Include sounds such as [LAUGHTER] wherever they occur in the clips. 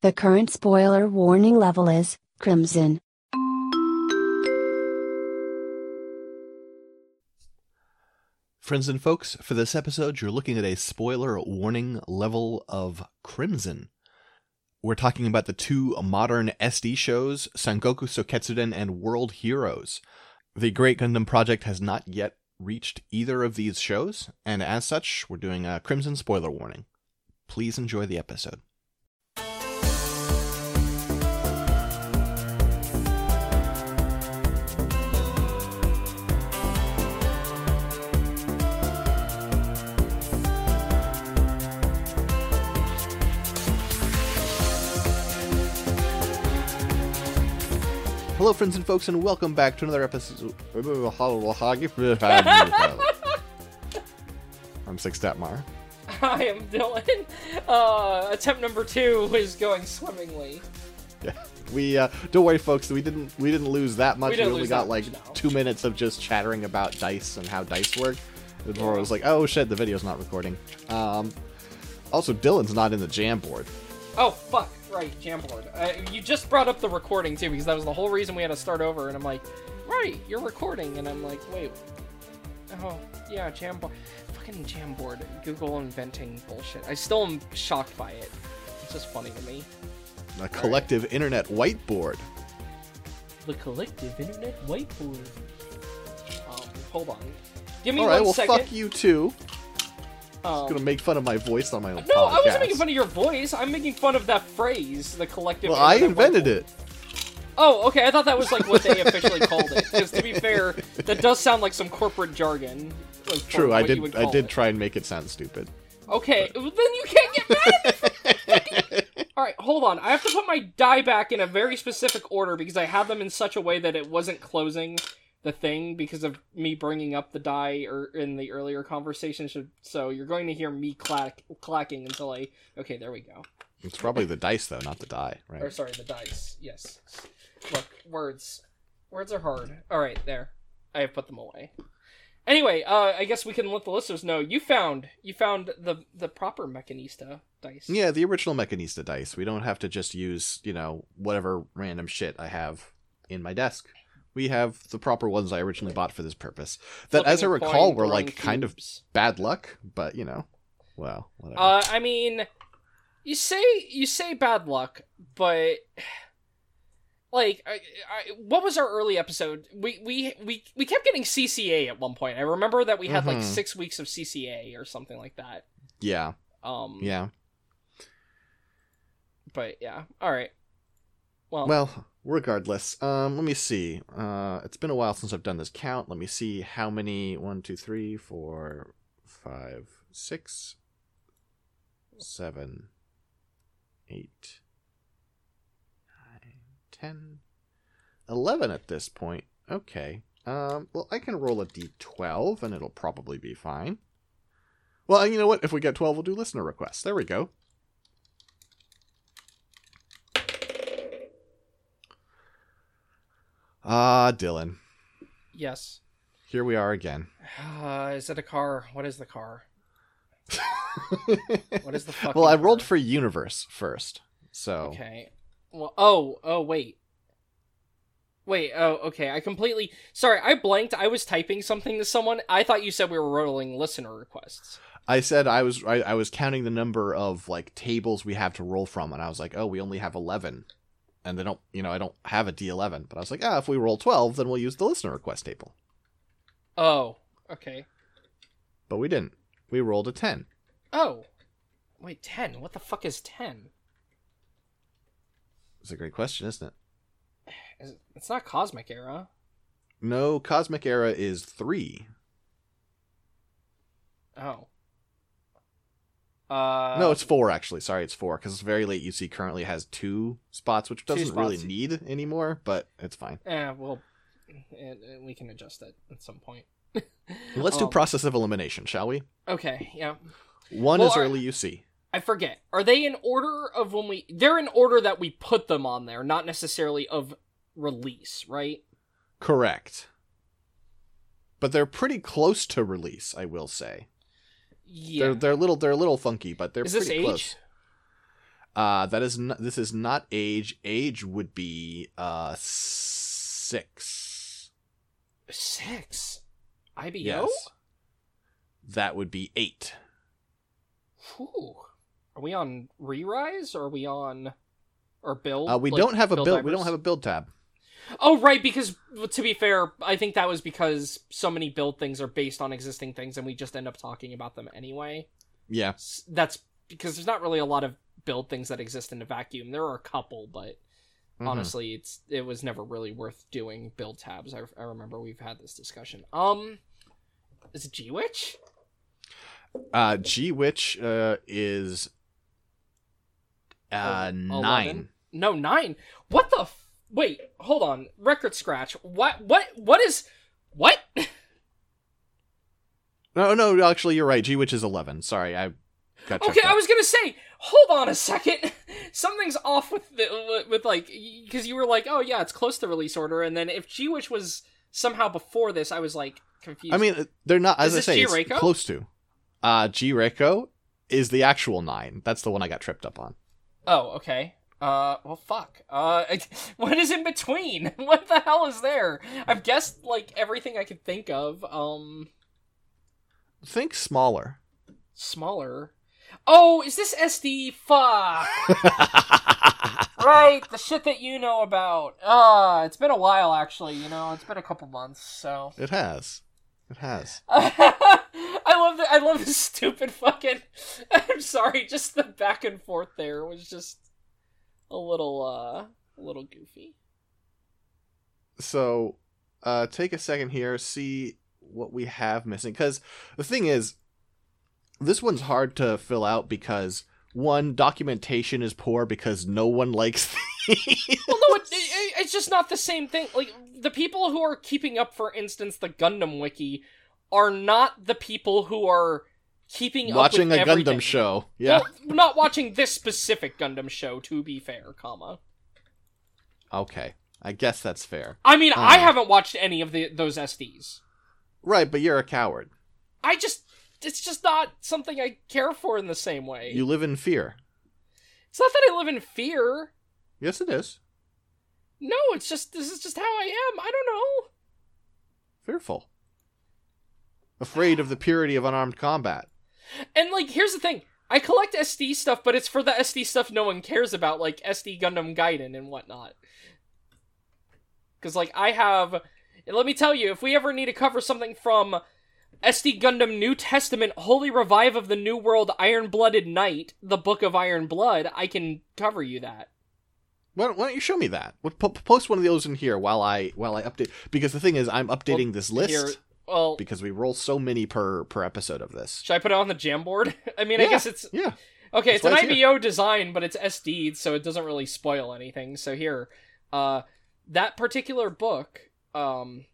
The current spoiler warning level is Crimson. Friends and folks, for this episode, you're looking at a spoiler warning level of Crimson. We're talking about the two modern SD shows, Sangoku Soketsuden and World Heroes. The Great Gundam Project has not yet reached either of these shows, and as such, we're doing a Crimson spoiler warning. Please enjoy the episode. Hello, friends and folks, and welcome back to another episode. Of. I'm Six Detmar. I am Dylan. Uh, attempt number two is going swimmingly. Yeah, we uh, don't worry, folks. We didn't we didn't lose that much. We We, only got like much, no. two minutes of just chattering about dice and how dice work. Before it was like, oh shit, the video's not recording. Um, also, Dylan's not in the jam board. Oh fuck! Right, Jamboard. Uh, you just brought up the recording too, because that was the whole reason we had to start over. And I'm like, right, you're recording, and I'm like, wait. Oh yeah, Jamboard. Fucking Jamboard. Google inventing bullshit. I still am shocked by it. It's just funny to me. A collective internet whiteboard. The collective internet whiteboard. Um, hold on. Give me All right, one well, second. fuck you too. Um, Gonna make fun of my voice on my own No, podcast. I wasn't making fun of your voice. I'm making fun of that phrase, the collective. Well, I invented it. Oh, okay. I thought that was like what they officially called it. Because to be fair, that does sound like some corporate jargon. like, True, I did. I did it. try and make it sound stupid. Okay, well, then you can't get mad. [LAUGHS] All right, hold on. I have to put my die back in a very specific order because I had them in such a way that it wasn't closing the thing because of me bringing up the die or in the earlier conversation. So- So you're going to hear me clack clacking until I. Okay, there we go. It's probably the dice though, not the die, right? Or sorry, the dice. Yes. Look, words. Words are hard. All right, there. I have put them away. Anyway, uh, I guess we can let the listeners know you found you found the the proper Mechanista dice. Yeah, the original Mechanista dice. We don't have to just use, you know, whatever random shit I have in my desk. We have the proper ones I originally bought for this purpose. That, as I recall, were like kind of bad luck, but you know, well, whatever. Uh, I mean, you say you say bad luck, but like, I, I, what was our early episode? We we we we kept getting CCA at one point. I remember that we had like Mhm. six weeks of CCA or something like that. yeah, Um, yeah. But yeah, all right. Well, Well, regardless, um, let me see. Uh, it's been a while since I've done this count. Let me see how many. One, two, three, four, five, six, seven, eight, nine, ten, eleven at this point. Okay. Um, well, I can roll a d12 and it'll probably be fine. Well, you know what? If we get 12, we'll do listener requests. There we go. Ah, Dylan. yes. Here we are again. Uh, is it a car? What is the car? What is the [LAUGHS] fucking well, I rolled for universe first, so Okay. Well, oh, oh, wait. Wait, oh, okay. I completely. Sorry, I blanked. I was typing something to someone. I thought you said we were rolling listener requests. I said I was I, I was counting the number of like tables we have to roll from, and I was like, oh, we only have eleven, and they don't, you know, I don't have a D eleven, but I was like, ah, if we roll twelve, then we'll use the listener request table, Oh, okay. but we didn't. We rolled a ten. Oh. Wait, 10. What the fuck is 10? It's a great question, isn't it? Is- It's not Cosmic Era. No, Cosmic Era is three. Oh. Uh, no, it's four actually. Sorry, it's four because it's very late UC currently has two spots, which doesn't really need anymore, but it's fine. Yeah, well, we can adjust it at some point. Let's do Um, process of elimination, shall we? Okay, yeah. One Well, is are- early UC. I forget. Are they in order of when we? They're in order that we put them on there, not necessarily of release, right? Correct. But they're pretty close to release, I will say. Yeah. They're they're a little they're a little funky, but they're Is this pretty age? close. Uh, that is not, this is not age. Age would be uh six. Six. IBO. Yes. That would be eight. Whew. Are we on re-rise or are we on or build? Uh, we Like, don't have a build. We don't have a build tab. Oh right, because to be fair, I think that was because so many build things are based on existing things, and we just end up talking about them anyway. Yeah. That's because there's not really a lot of build things that exist in a vacuum. There are a couple, but Mhm. honestly, it's it was never really worth doing build tabs. I, I remember we've had this discussion. Um, is it G Witch? Uh, G Witch uh, is uh, Eleven? nine. No, nine. What the? F- Wait, hold on. Record scratch. What? What? What is? What? [LAUGHS] No, no, actually, you're right. G Witch is eleven. Sorry, I got Okay, I was gonna say, hold on a second. [LAUGHS] Something's off with the with, like because you were like, oh yeah, it's close to release order, and then if G Witch was somehow before this, I was like confused. I mean, they're not. As Is I say, it's G-Reco? close to. Uh, G Reco is the actual nine. That's the one I got tripped up on. oh okay. Uh, well, fuck. Uh, [LAUGHS] what is in between? [LAUGHS] What the hell is there? I've guessed like everything I could think of. Um, Think smaller. smaller. Oh, is this SD? Fuck. [LAUGHS] Right, the shit that you know about. Ah, it's been a while actually, you know, it's been a couple months, so it has. It has. I love the I love the stupid fucking I'm sorry, just the back and forth there was just a little uh a little goofy. So, uh, take a second here, see what we have missing. Because the thing is, this one's hard to fill out because one documentation is poor because no one likes. [LAUGHS] these. Well, no, it, it, it's just not the same thing. Like the people who are keeping up, for instance, the Gundam wiki, are not the people who are keeping Watching up a with Gundam show. Yeah. Well, not watching this specific Gundam show. To be fair, comma. okay. I guess that's fair. I mean, I Uh. haven't watched any of the those SDs. Right, but you're a coward. I just, it's just not something I care for in the same way. You live in fear. It's not that I live in fear. Yes, it is. No, it's just this is just how I am. I don't know. Fearful. Afraid of the purity of unarmed combat. And like, here's the thing: I collect SD stuff, but it's for the SD stuff no one cares about, like SD Gundam Gaiden and whatnot. Because like, I have. let me tell you, if we ever need to cover something from SD Gundam New Testament Holy Revive of the New World Iron Blooded Knight, the Book of Iron Blood, I can cover you that. Why don't, why don't you show me that? What- Post one of those in here while I while I update. Because the thing is, I'm updating this list Here, well, because we roll so many per per episode of this. should I put it on the Jamboard? [LAUGHS] I mean, I guess it's Yeah. Okay, That's it's an it's IBO design, but it's SD, so it doesn't really spoil anything. So here, uh, that particular book, um,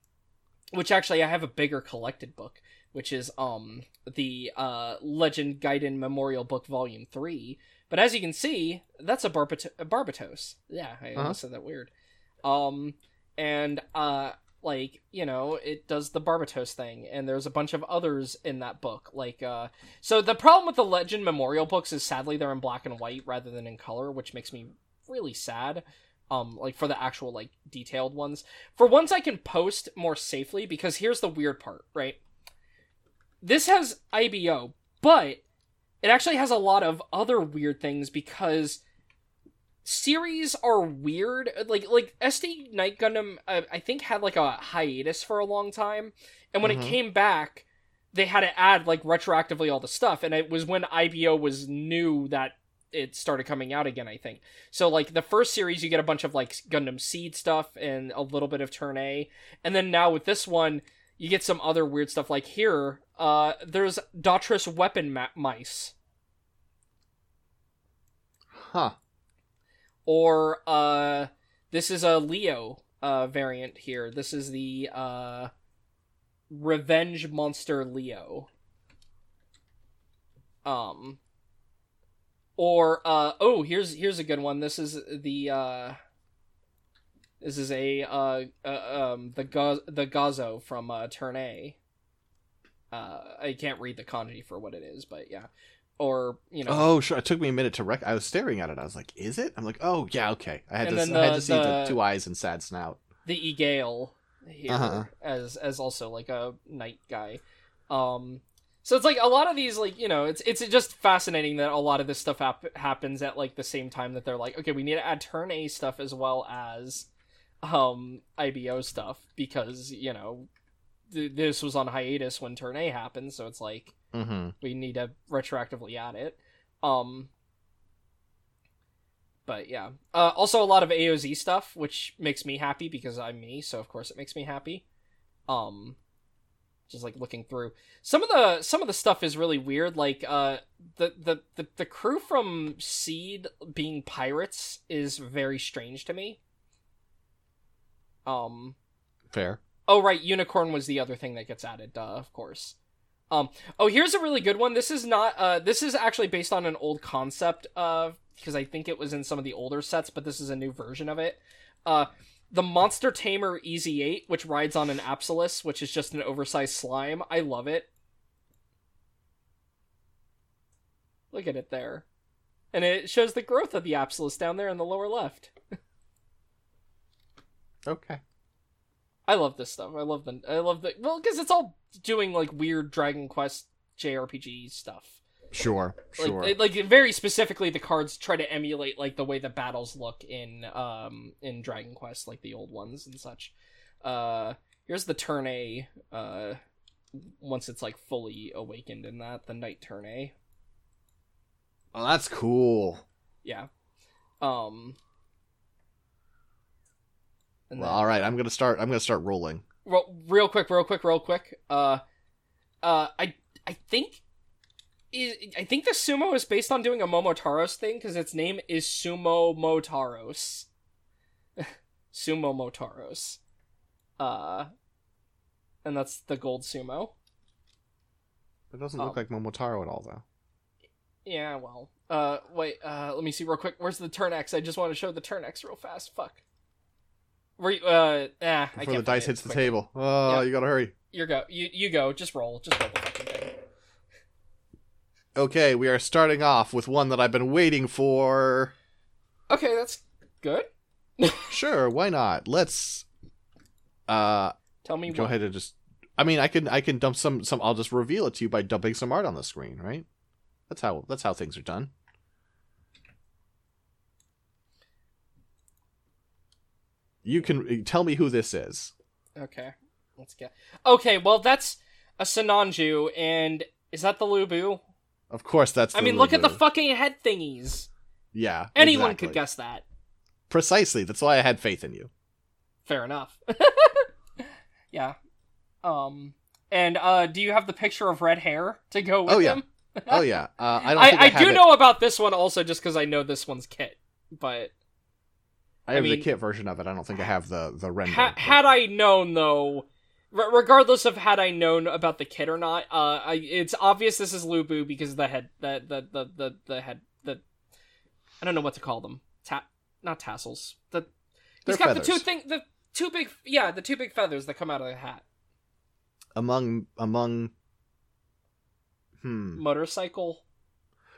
which actually I have a bigger collected book, which is um the uh Legend Gaiden Memorial Book Volume Three. But as you can see, that's a, Barbat- a Barbatos. Yeah, I Uh-huh. said that weird. Um, and uh, like you know, it does the Barbatos thing, and there's a bunch of others in that book, like uh. So the problem with the Legend Memorial books is sadly they're in black and white rather than in color, which makes me really sad. Um, like for the actual like detailed ones. For ones I can post more safely, because here's the weird part, right? This has IBO, but it actually has a lot of other weird things because series are weird. Like like SD Knight Gundam, uh, I think had like a hiatus for a long time, and when Mhm. it came back, they had to add like retroactively all the stuff, and it was when IBO was new that it started coming out again. I think so. Like the first series, you get a bunch of like Gundam Seed stuff and a little bit of Turn A, and then now with this one, you get some other weird stuff. Like here, uh, there's Dautris weapon ma- mice. Huh. Or uh this is a leo uh variant here. This is the uh revenge monster leo. Um or uh oh here's here's a good one. This is the uh this is a uh, uh um the Go- the Gozzo from uh turn a. Uh i can't read the kanji for what it is but yeah or you know. Oh, sure. It took me a minute to rec. I was staring at it. I was like, "Is it?" I'm like, "Oh, yeah, okay." I had And to. then I had to see the, the- two eyes and sad snout. the Egale here Uh-huh. as as also like a knight guy. Um so it's like a lot of these like, you know, it's it's just fascinating that a lot of this stuff hap- happens at like the same time that they're like, okay, we need to add turn A stuff as well as um IBO stuff because, you know, th- this was on hiatus when turn A happened, so it's like Mm-hmm. we need to retroactively add it. Um but yeah. Uh also a lot of AOZ stuff, which makes me happy because I'm me, so of course it makes me happy. Um just like looking through. Some of the some of the stuff is really weird, like uh the the the, the crew from Seed being pirates is very strange to me. Um Fair. Oh right, unicorn was the other thing that gets added, duh, of course. Um oh here's a really good one. This is not uh this is actually based on an old concept of because I think it was in some of the older sets, but this is a new version of it. Uh the Monster Tamer Easy 8, which rides on an Apsalis, which is just an oversized slime. I love it. Look at it there. And it shows the growth of the Apsalis down there in the lower left. [LAUGHS] Okay. I love this stuff. I love the I love the well because it's all doing like weird Dragon Quest JRPG stuff. Sure. Sure. Like, like very specifically, the cards try to emulate like the way the battles look in um in Dragon Quest, like the old ones and such. Uh, here's the turn A. Uh, once it's like fully awakened in that, the Knight turn A. oh, that's cool. Yeah. Um. Well, then- all right. I'm gonna start. I'm gonna start rolling. real, real quick, real quick, real quick. Uh, uh, I I think is I think the sumo is based on doing a Momotaros thing because its name is Sumo Motaros. [LAUGHS] sumo Motaros. Uh, and that's the gold sumo. It doesn't Oh. look like Momotaro at all, though. Yeah, well. Uh, wait. Uh, let me see real quick. Where's the turn X? I just want to show the turn X real fast. Fuck. Where uh, ah, I Before the dice hits the quickly. table. Oh, Yeah. you gotta hurry. You go. You you go. Just roll. Just roll the fucking thing. Okay, we are starting off with one that I've been waiting for. Okay, that's good. [LAUGHS] Sure, why not? Let's uh Tell me go what. ahead and just I mean, I can I can dump some some I'll just reveal it to you by dumping some art on the screen, right? That's how that's how things are done. You can tell me who this is. Okay, let's get. Okay, well that's a Sinanju, and is that the Lubu? Of course, that's. I mean, look at the fucking head thingies. yeah. Anyone exactly. could guess that. Precisely. That's why I had faith in you. Fair enough. [LAUGHS] yeah. Um. And uh, do you have the picture of red hair to go with Oh, yeah. him? Oh yeah. Uh, I [LAUGHS] don't. I, I, I, do it- know about this one also just because I know this one's kit. But I have I the kit version of it. I don't think I have the the render. ha- had I known though, r- regardless of had I known about the kit or not, uh, I, it's obvious this is Lubu because of the head, the the the the, the head, the I don't know what to call them. Ta- not tassels. The he's They're got the two thing, the two big, yeah, the two big feathers that come out of the hat. among among. Hmm. Motorcycle.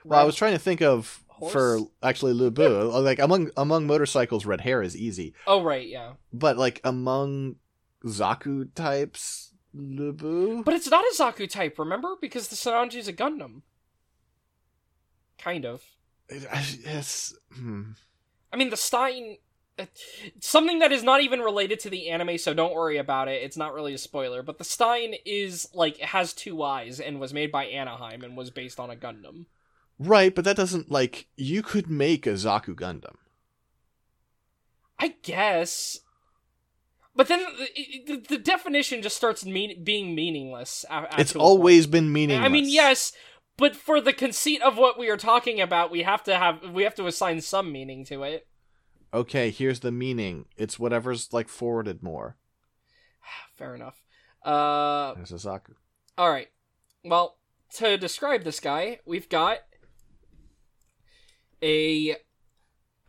Well, I was trying to think of Horse? for actually Lubu. like among among motorcycles, red hair is easy, Oh right, yeah. but like among Zaku types, Lubu. But it's not a Zaku type, remember? Because the Sanji's a Gundam. Kind of. It's hmm. I mean, the Stein. uh, Something that is not even related to the anime, so don't worry about it. It's not really a spoiler. But the Stein is, like, has two eyes and was made by Anaheim and was based on a Gundam. Right, but that doesn't like you could make a Zaku Gundam. I guess. But then the, the, the definition just starts mean, being meaningless. It's always point. been meaningless. I mean, yes, but for the conceit of what we are talking about, we have to have we have to assign some meaning to it. Okay, here's the meaning. It's whatever's like forwarded more. [SIGHS] Fair enough. Uh, There's a Zaku. all right. Well, to describe this guy, we've got a. [SIGHS]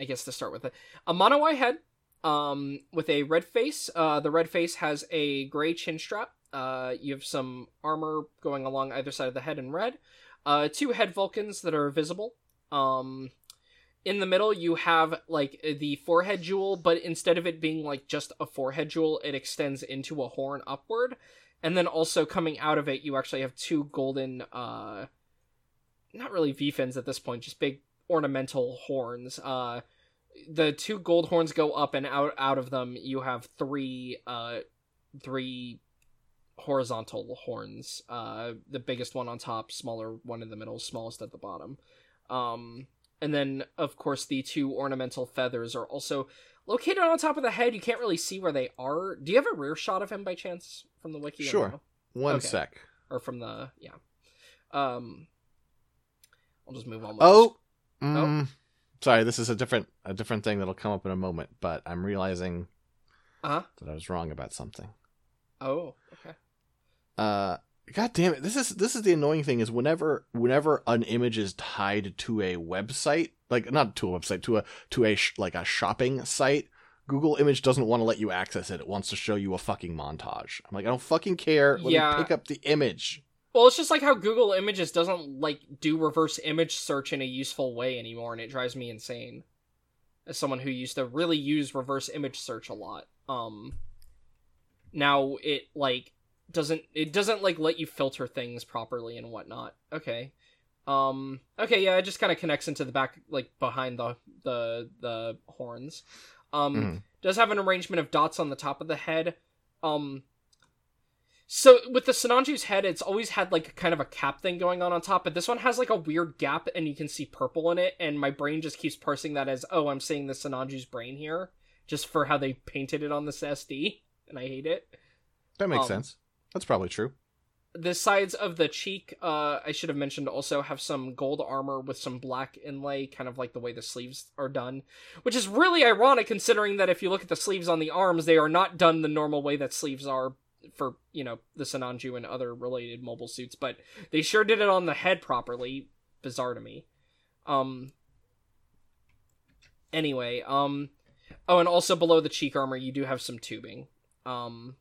I guess to start with a, a monoeye head, um, with a red face. Uh, the red face has a gray chin strap. Uh, you have some armor going along either side of the head in red. uh, two head Vulcans that are visible. Um, in the middle, you have like the forehead jewel, but instead of it being like just a forehead jewel, it extends into a horn upward. And then also coming out of it, you actually have two golden, uh, not really V fins at this point, just big ornamental horns. Uh, the two gold horns go up, and out out of them, you have three, uh, three horizontal horns. Uh, the biggest one on top, smaller one in the middle, smallest at the bottom. Um, and then, of course, the two ornamental feathers are also located on top of the head. You can't really see where they are. Do you have a rear shot of him by chance from the wiki? Sure. One Okay. sec. Or from the yeah. Um, I'll just move on. Oh, mm, sorry. This is a different a different thing that'll come up in a moment. But I'm realizing Uh-huh. that I was wrong about something. Oh, okay. Uh, God damn it! This is this is the annoying thing is whenever whenever an image is tied to a website, like not to a website, to a to a sh- like a shopping site. Google Image doesn't want to let you access it. It wants to show you a fucking montage. I'm like, I don't fucking care. Let Yeah. me pick up the image. Well, it's just like how Google Images doesn't like do reverse image search in a useful way anymore, and it drives me insane. As someone who used to really use reverse image search a lot, um, now it like doesn't it doesn't like let you filter things properly and whatnot. Okay, um, okay, yeah, it just kind of connects into the back, like behind the the the horns. Um, Mhm. does have an arrangement of dots on the top of the head. Um, so with the Sinanju's head, it's always had like kind of a cap thing going on on top, but this one has like a weird gap, and you can see purple in it. And my brain just keeps parsing that as, oh, I'm seeing the Sinanju's brain here, just for how they painted it on this SD, and I hate it. That makes Um, sense. That's probably true. The sides of the cheek, uh, I should have mentioned, also have some gold armor with some black inlay, kind of like the way the sleeves are done, which is really ironic considering that if you look at the sleeves on the arms, they are not done the normal way that sleeves are for you know the Sinanju and other related mobile suits, but they sure did it on the head properly. Bizarre to me. Um. Anyway, um, oh, and also below the cheek armor, you do have some tubing. Um.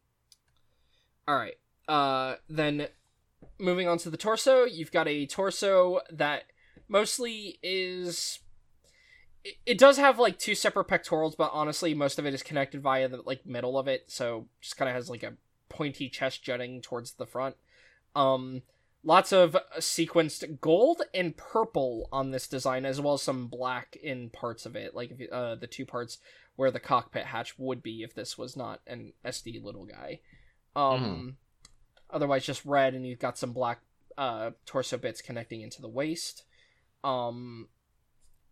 All right. Uh, then moving on to the torso, you've got a torso that mostly is. It, does have like two separate pectorals, but honestly, most of it is connected via the like middle of it, so just kind of has like a pointy chest jutting towards the front. Um, lots of sequenced gold and purple on this design, as well as some black in parts of it, like if uh, the two parts where the cockpit hatch would be if this was not an SD little guy. Um, otherwise just red, and you've got some black uh torso bits connecting into the waist. Um,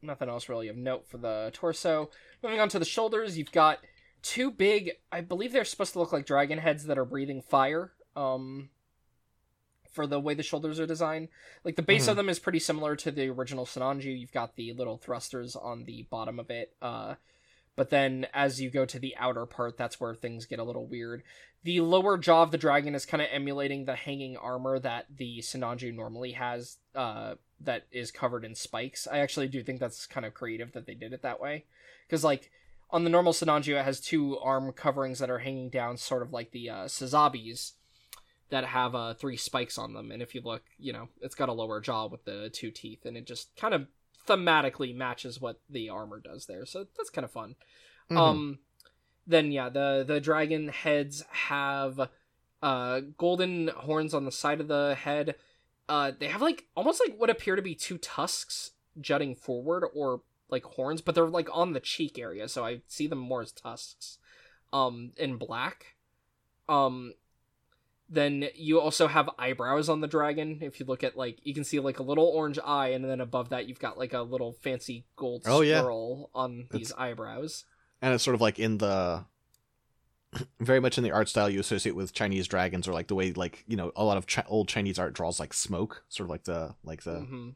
nothing else really of note for the torso. Moving on to the shoulders, you've got two big i believe they're supposed to look like dragon heads that are breathing fire um for the way the shoulders are designed like the base Mhm. of them is pretty similar to the original Sinanju. you've got the little thrusters on the bottom of it uh but then as you go to the outer part that's where things get a little weird the lower jaw of the dragon is kind of emulating the hanging armor that the Sinanju normally has uh that is covered in spikes i actually do think that's kind of creative that they did it that way because like on the normal Sinanju, it has two arm coverings that are hanging down, sort of like the uh, Sazabis that have uh, three spikes on them. And if you look, you know, it's got a lower jaw with the two teeth, and it just kind of thematically matches what the armor does there. So that's kind of fun. Mhm. Um, then yeah, the the dragon heads have uh golden horns on the side of the head. Uh, they have like almost like what appear to be two tusks jutting forward, or like horns, but they're like on the cheek area, so I see them more as tusks. Um, in black. Um, then you also have eyebrows on the dragon. If you look at like, you can see like a little orange eye, and then above that you've got like a little fancy gold Oh, yeah. swirl on these It's- eyebrows. and it's sort of like in the [CLEARS THROAT] very much in the art style you associate with Chinese dragons, or like the way like you know a lot of chi- old Chinese art draws like smoke, sort of like the like the hmm The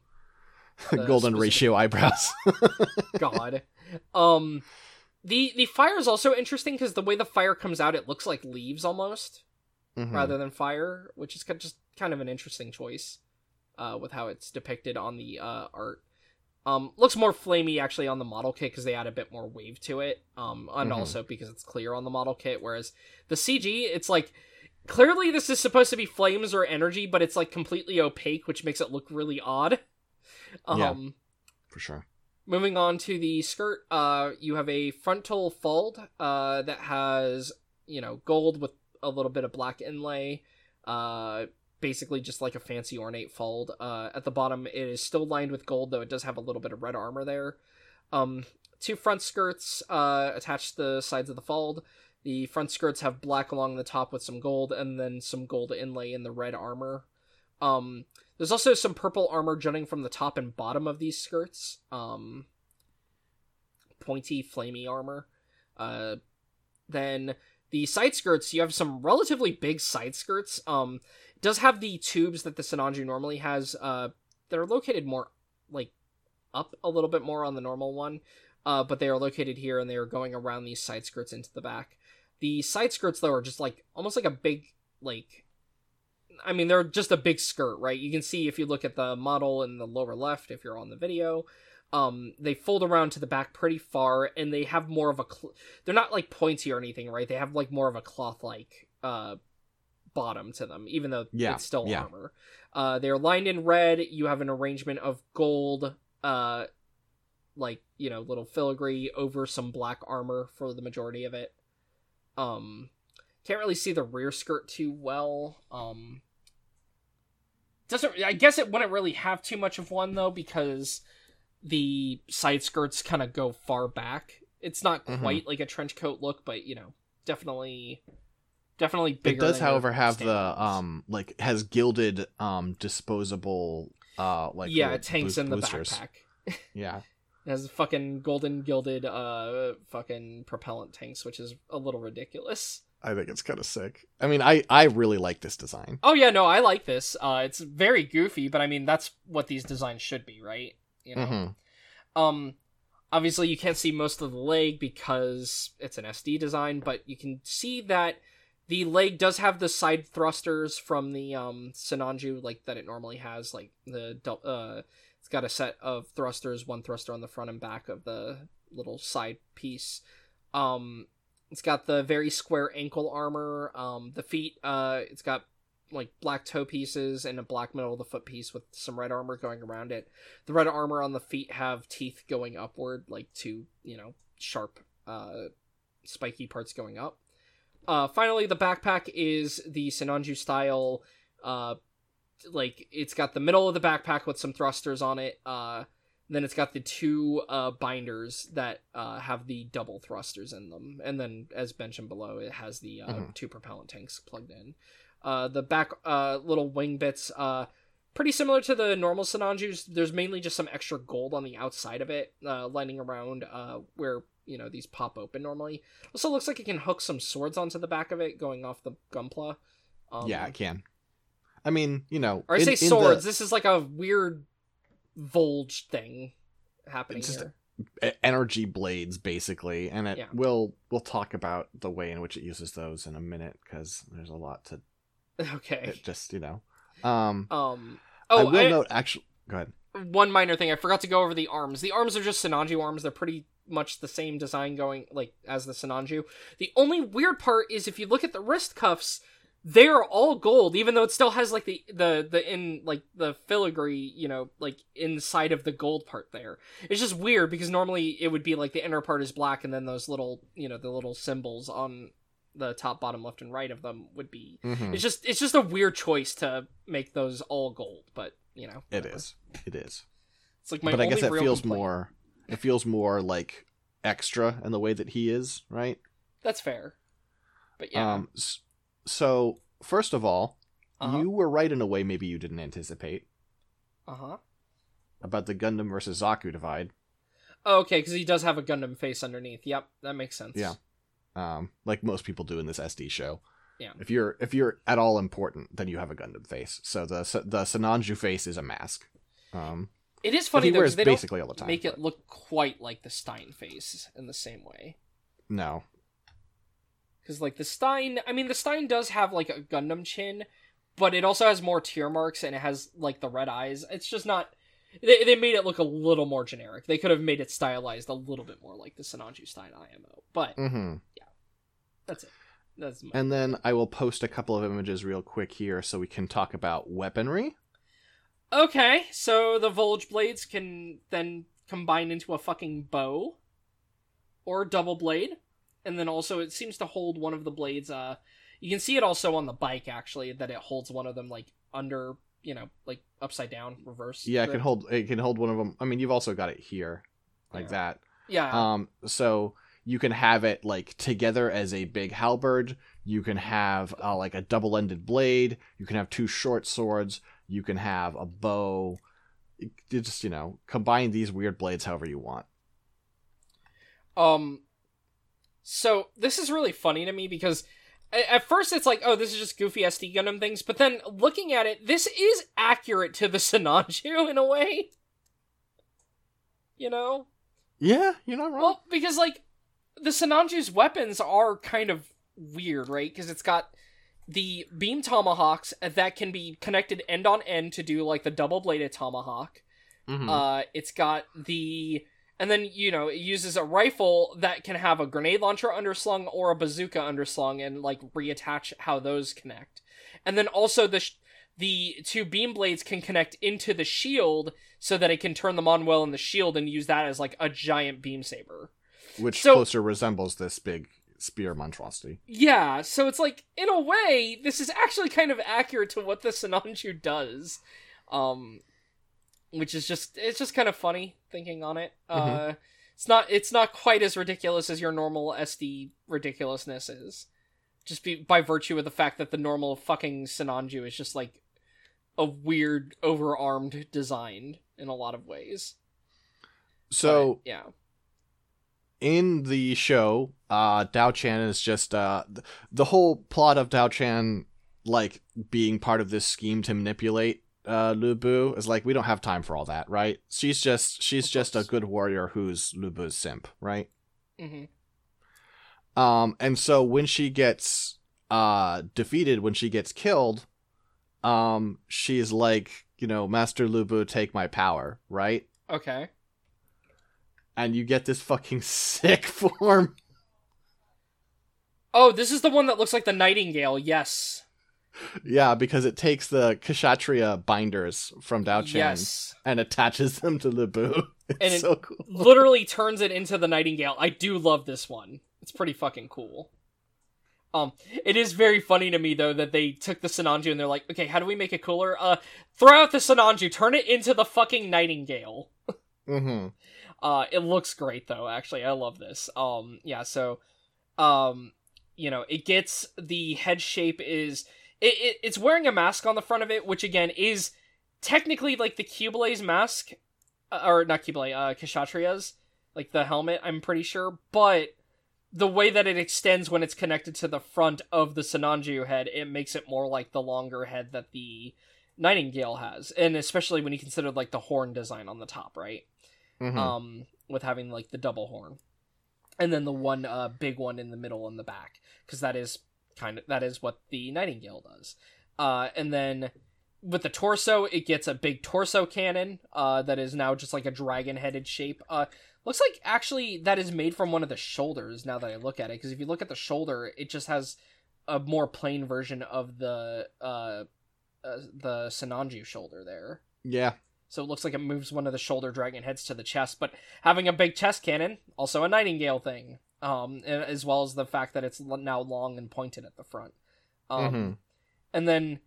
[LAUGHS] golden specific- ratio eyebrows. [LAUGHS] God. Um, the the fire is also interesting because the way the fire comes out, it looks like leaves almost Mhm. rather than fire, which is just kind of an interesting choice. Uh, with how it's depicted on the uh art. Um, looks more flamey actually on the model kit because they add a bit more wave to it. Um, and Mhm. also because it's clear on the model kit, whereas the CG, it's like clearly this is supposed to be flames or energy, but it's like completely opaque, which makes it look really odd. Um, Yeah. For sure. Moving on to the skirt, uh, you have a frontal fold uh, that has, you know, gold with a little bit of black inlay. Uh, basically just like a fancy ornate fold. Uh, at the bottom, it is still lined with gold, though it does have a little bit of red armor there. Um, two front skirts uh, attach the sides of the fold. The front skirts have black along the top with some gold, and then some gold inlay in the red armor. Um, there's also some purple armor jutting from the top and bottom of these skirts. Um, pointy, flamey armor. Uh, then the side skirts, you have some relatively big side skirts. Um, does have the tubes that the Sinanju normally has. Uh, that are located more like up a little bit more on the normal one. Uh, but they are located here and they are going around these side skirts into the back. The side skirts though are just like almost like a big like I mean they're just a big skirt, right? You can see if you look at the model in the lower left if you're on the video. Um they fold around to the back pretty far and they have more of a cl- they're not like pointy or anything, right? They have like more of a cloth like uh bottom to them even though Yeah, it's still yeah. armor. Uh they're lined in red. You have an arrangement of gold uh like you know little filigree over some black armor for the majority of it um can't really see the rear skirt too well um doesn't i guess it wouldn't really have too much of one though because the side skirts kind of go far back it's not Mhm. quite like a trench coat look but you know definitely definitely bigger. It does, however, have the um like has gilded um disposable uh like yeah little tanks in the boosters. backpack [LAUGHS] Yeah. It has fucking golden gilded uh fucking propellant tanks, which is a little ridiculous. I think it's kind of sick. I mean, I I really like this design. Oh yeah, no, I like this. Uh it's very goofy, but I mean that's what these designs should be, right? You know. Mhm. Um obviously you can't see most of the leg because it's an SD design, but you can see that the leg does have the side thrusters from the um Sinanju like that it normally has like the uh it's got a set of thrusters, one thruster on the front and back of the little side piece. Um it's got the very square ankle armor, um the feet uh it's got like black toe pieces and a black middle of the foot piece with some red armor going around it. The red armor on the feet have teeth going upward like two you know sharp uh spiky parts going up. Uh finally the backpack is the sinanju style uh like it's got the middle of the backpack with some thrusters on it uh then it's got the two uh binders that uh have the double thrusters in them and then as mentioned below it has the uh, Mhm. two propellant tanks plugged in uh the back uh little wing bits uh pretty similar to the normal Sinanjus. There's mainly just some extra gold on the outside of it, uh, lining around uh, where you know these pop open normally. Also looks like it can hook some swords onto the back of it, going off the gunpla. Um, yeah, I can. I mean, you know, or I in- say in the- swords. This is like a weird Volge thing happening It's just- here. energy blades basically and it Yeah. will we'll talk about the way in which it uses those in a minute because there's a lot to [LAUGHS] Okay. it just you know um Um. i Oh, will I- note actually go ahead one minor thing I forgot to go over the arms. The arms are just Sinanju arms. They're pretty much the same design going like as the Sinanju. The only weird part is if you look at the wrist cuffs, they are all gold, even though it still has like the the the in like the filigree, you know, like inside of the gold part there. It's just weird because normally it would be like the inner part is black and then those little you know the little symbols on the top, bottom, left, and right of them would be. Mhm. It's just it's just a weird choice to make those all gold, but you know it whatever. is it is It's like my but i guess it feels complaint. more it feels more like extra in the way that he is right That's fair. But yeah. um so first of all uh-huh. you were right in a way maybe you didn't anticipate Uh-huh. about the gundam versus zaku divide Oh, okay, because he does have a Gundam face underneath. Yep, that makes sense. Yeah. um, like most people do in this SD show. Yeah. If you're if you're at all important, then you have a Gundam face. So the the Sinanju face is a mask. Um, It is funny he though, wears they don't basically all the time. make it look quite like the Stein face in the same way. no. Because like the Stein, I mean, the Stein does have like a Gundam chin, but it also has more tear marks and it has like the red eyes. It's just not. They, they made it look a little more generic. They could have made it stylized a little bit more like the Sinanju Stein IMO, but hmm that's it. That's my... And then I will post a couple of images real quick here so we can talk about weaponry. Okay, so the Volge blades can then combine into a fucking bow or double blade. And then also it seems to hold one of the blades uh you can see it also on the bike actually that it holds one of them like under, you know, like upside down, reverse. Yeah, it can hold it can hold one of them. I mean, you've also got it here like Yeah. that. Yeah. Um so you can have it like together as a big halberd. You can have uh, like a double-ended blade. You can have two short swords. You can have a bow. It just you know combine these weird blades however you want. Um, so this is really funny to me because at first it's like, oh, this is just goofy SD Gundam things, but then looking at it, this is accurate to the [LAUGHS] Sinanju in a way. You know? Yeah, you're not wrong. Well, because like the Sinanju's weapons are kind of weird, right? Because it's got the beam tomahawks that can be connected end on end to do like the double bladed tomahawk. Mhm. Uh, it's got the and then you know it uses a rifle that can have a grenade launcher underslung or a bazooka underslung and like reattach how those connect. And then also the sh- the two beam blades can connect into the shield so that it can turn them on well in the shield and use that as like a giant beam saber. Which so- closer resembles this big spear monstrosity. Yeah, so it's like in a way this is actually kind of accurate to what the Sinanju does. Um which is just it's just kind of funny thinking on it. Uh it's not it's not quite as ridiculous as your normal SD ridiculousness is. Just be, by virtue of the fact that the normal fucking Sinanju is just like a weird overarmed design in a lot of ways. So But, yeah. in the show, uh, Diaochan is just uh, th- the whole plot of Diaochan like being part of this scheme to manipulate uh, Lu Bu is like we don't have time for all that, right? She's just she's just a good warrior who's Lubu's simp, right? Mhm. Um, and so when she gets uh defeated, when she gets killed, um, she's like, you know, Master Lubu, take my power, right? Okay. And you get this fucking [LAUGHS] sick form. Oh, this is the one that looks like the Nightingale. Yes. Yeah, because it takes the Kshatriya binders from Diaochan Yes. and attaches them to Lubu. [LAUGHS] It's And it- so cool. Literally turns it into the Nightingale. I do love this one. It's pretty fucking cool. Um, it is very funny to me though that they took the Sinanju and they're like, okay, how do we make it cooler? Uh, throw out the Sinanju, turn it into the fucking Nightingale. [LAUGHS] mm-hmm. Uh, it looks great though. Actually, I love this. Um, yeah. So, um, you know, it gets the head shape is it, it it's wearing a mask on the front of it, which again is technically like the Qubeley's mask, uh, or not Qubeley, uh, Kshatriya's, like the helmet. I'm pretty sure, but the way that it extends when it's connected to the front of the Sinanju head, it makes it more like the longer head that the Nightingale has, and especially when you consider like the horn design on the top, right? hmm um with having like the double horn and then the one uh big one in the middle and the back because that is kind of that is what the nightingale does. Uh and then with the torso it gets a big torso cannon uh that is now just like a dragon headed shape. Uh looks like actually that is made from one of the shoulders now that i look at it because if you look at the shoulder it just has a more plain version of the uh, uh the Sinanju shoulder there. Yeah. so it looks like it moves one of the shoulder dragon heads to the chest, but having a big chest cannon, also a nightingale thing, um, as well as the fact that it's now long and pointed at the front. Um, Mhm. And then,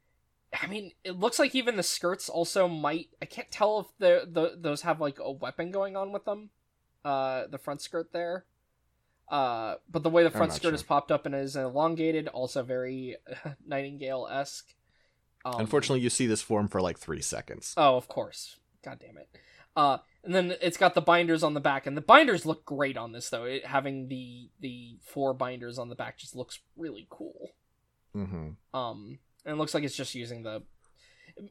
I mean, it looks like even the skirts also might. I can't tell if the the those have like a weapon going on with them. Uh, the front skirt there. Uh, but the way the front skirt sure. is popped up and is elongated, also very [LAUGHS] nightingale esque. Um, Unfortunately, you see this form for like three seconds. Oh, of course. God damn it. Uh, and then it's got the binders on the back, and the binders look great on this though. It, having the the four binders on the back just looks really cool. hmm Um, and it looks like it's just using the.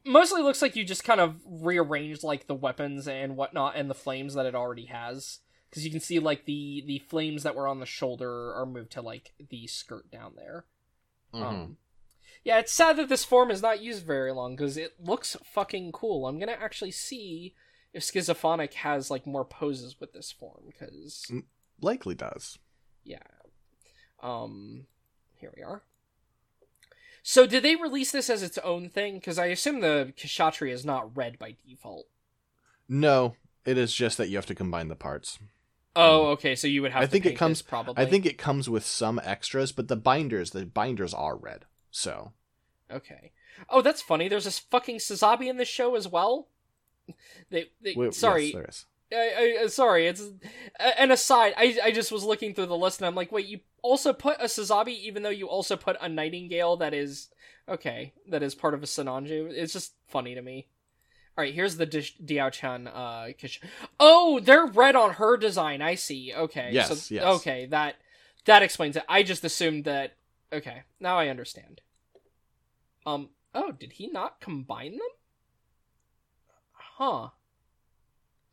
Mostly looks like you just kind of rearranged like the weapons and whatnot and the flames that it already has, because you can see like the the flames that were on the shoulder are moved to like the skirt down there. hmm Um, yeah, it's sad that this form is not used very long because it looks fucking cool. I'm gonna actually see if Schizophonic has like more poses with this form because Likely does. yeah. Um, Here we are. So did they release this as its own thing? Because I assume the Kshatriya is not red by default. No, it is just that you have to combine the parts. Oh, okay. So you would have. I to think it comes- this, probably. I think it comes with some extras, but the binders, the binders are red. So Okay. Oh, that's funny. There's this fucking Sazabi in this show as well. [LAUGHS] They, they Wait, sorry, yes, there is. I, I, sorry. It's an aside. I, I just was looking through the list and I'm like, wait, you also put a Sazabi, even though you also put a Nightingale that is okay, that is part of a Sinanju. It's just funny to me. All right, here's the Dish- Diao-chan. Uh, Kish- oh, they're red on her design. I see. Okay. Yes, So, yes. Okay, that that explains it. I just assumed that. Okay, now I understand. Um. Oh, did he not combine them? Huh.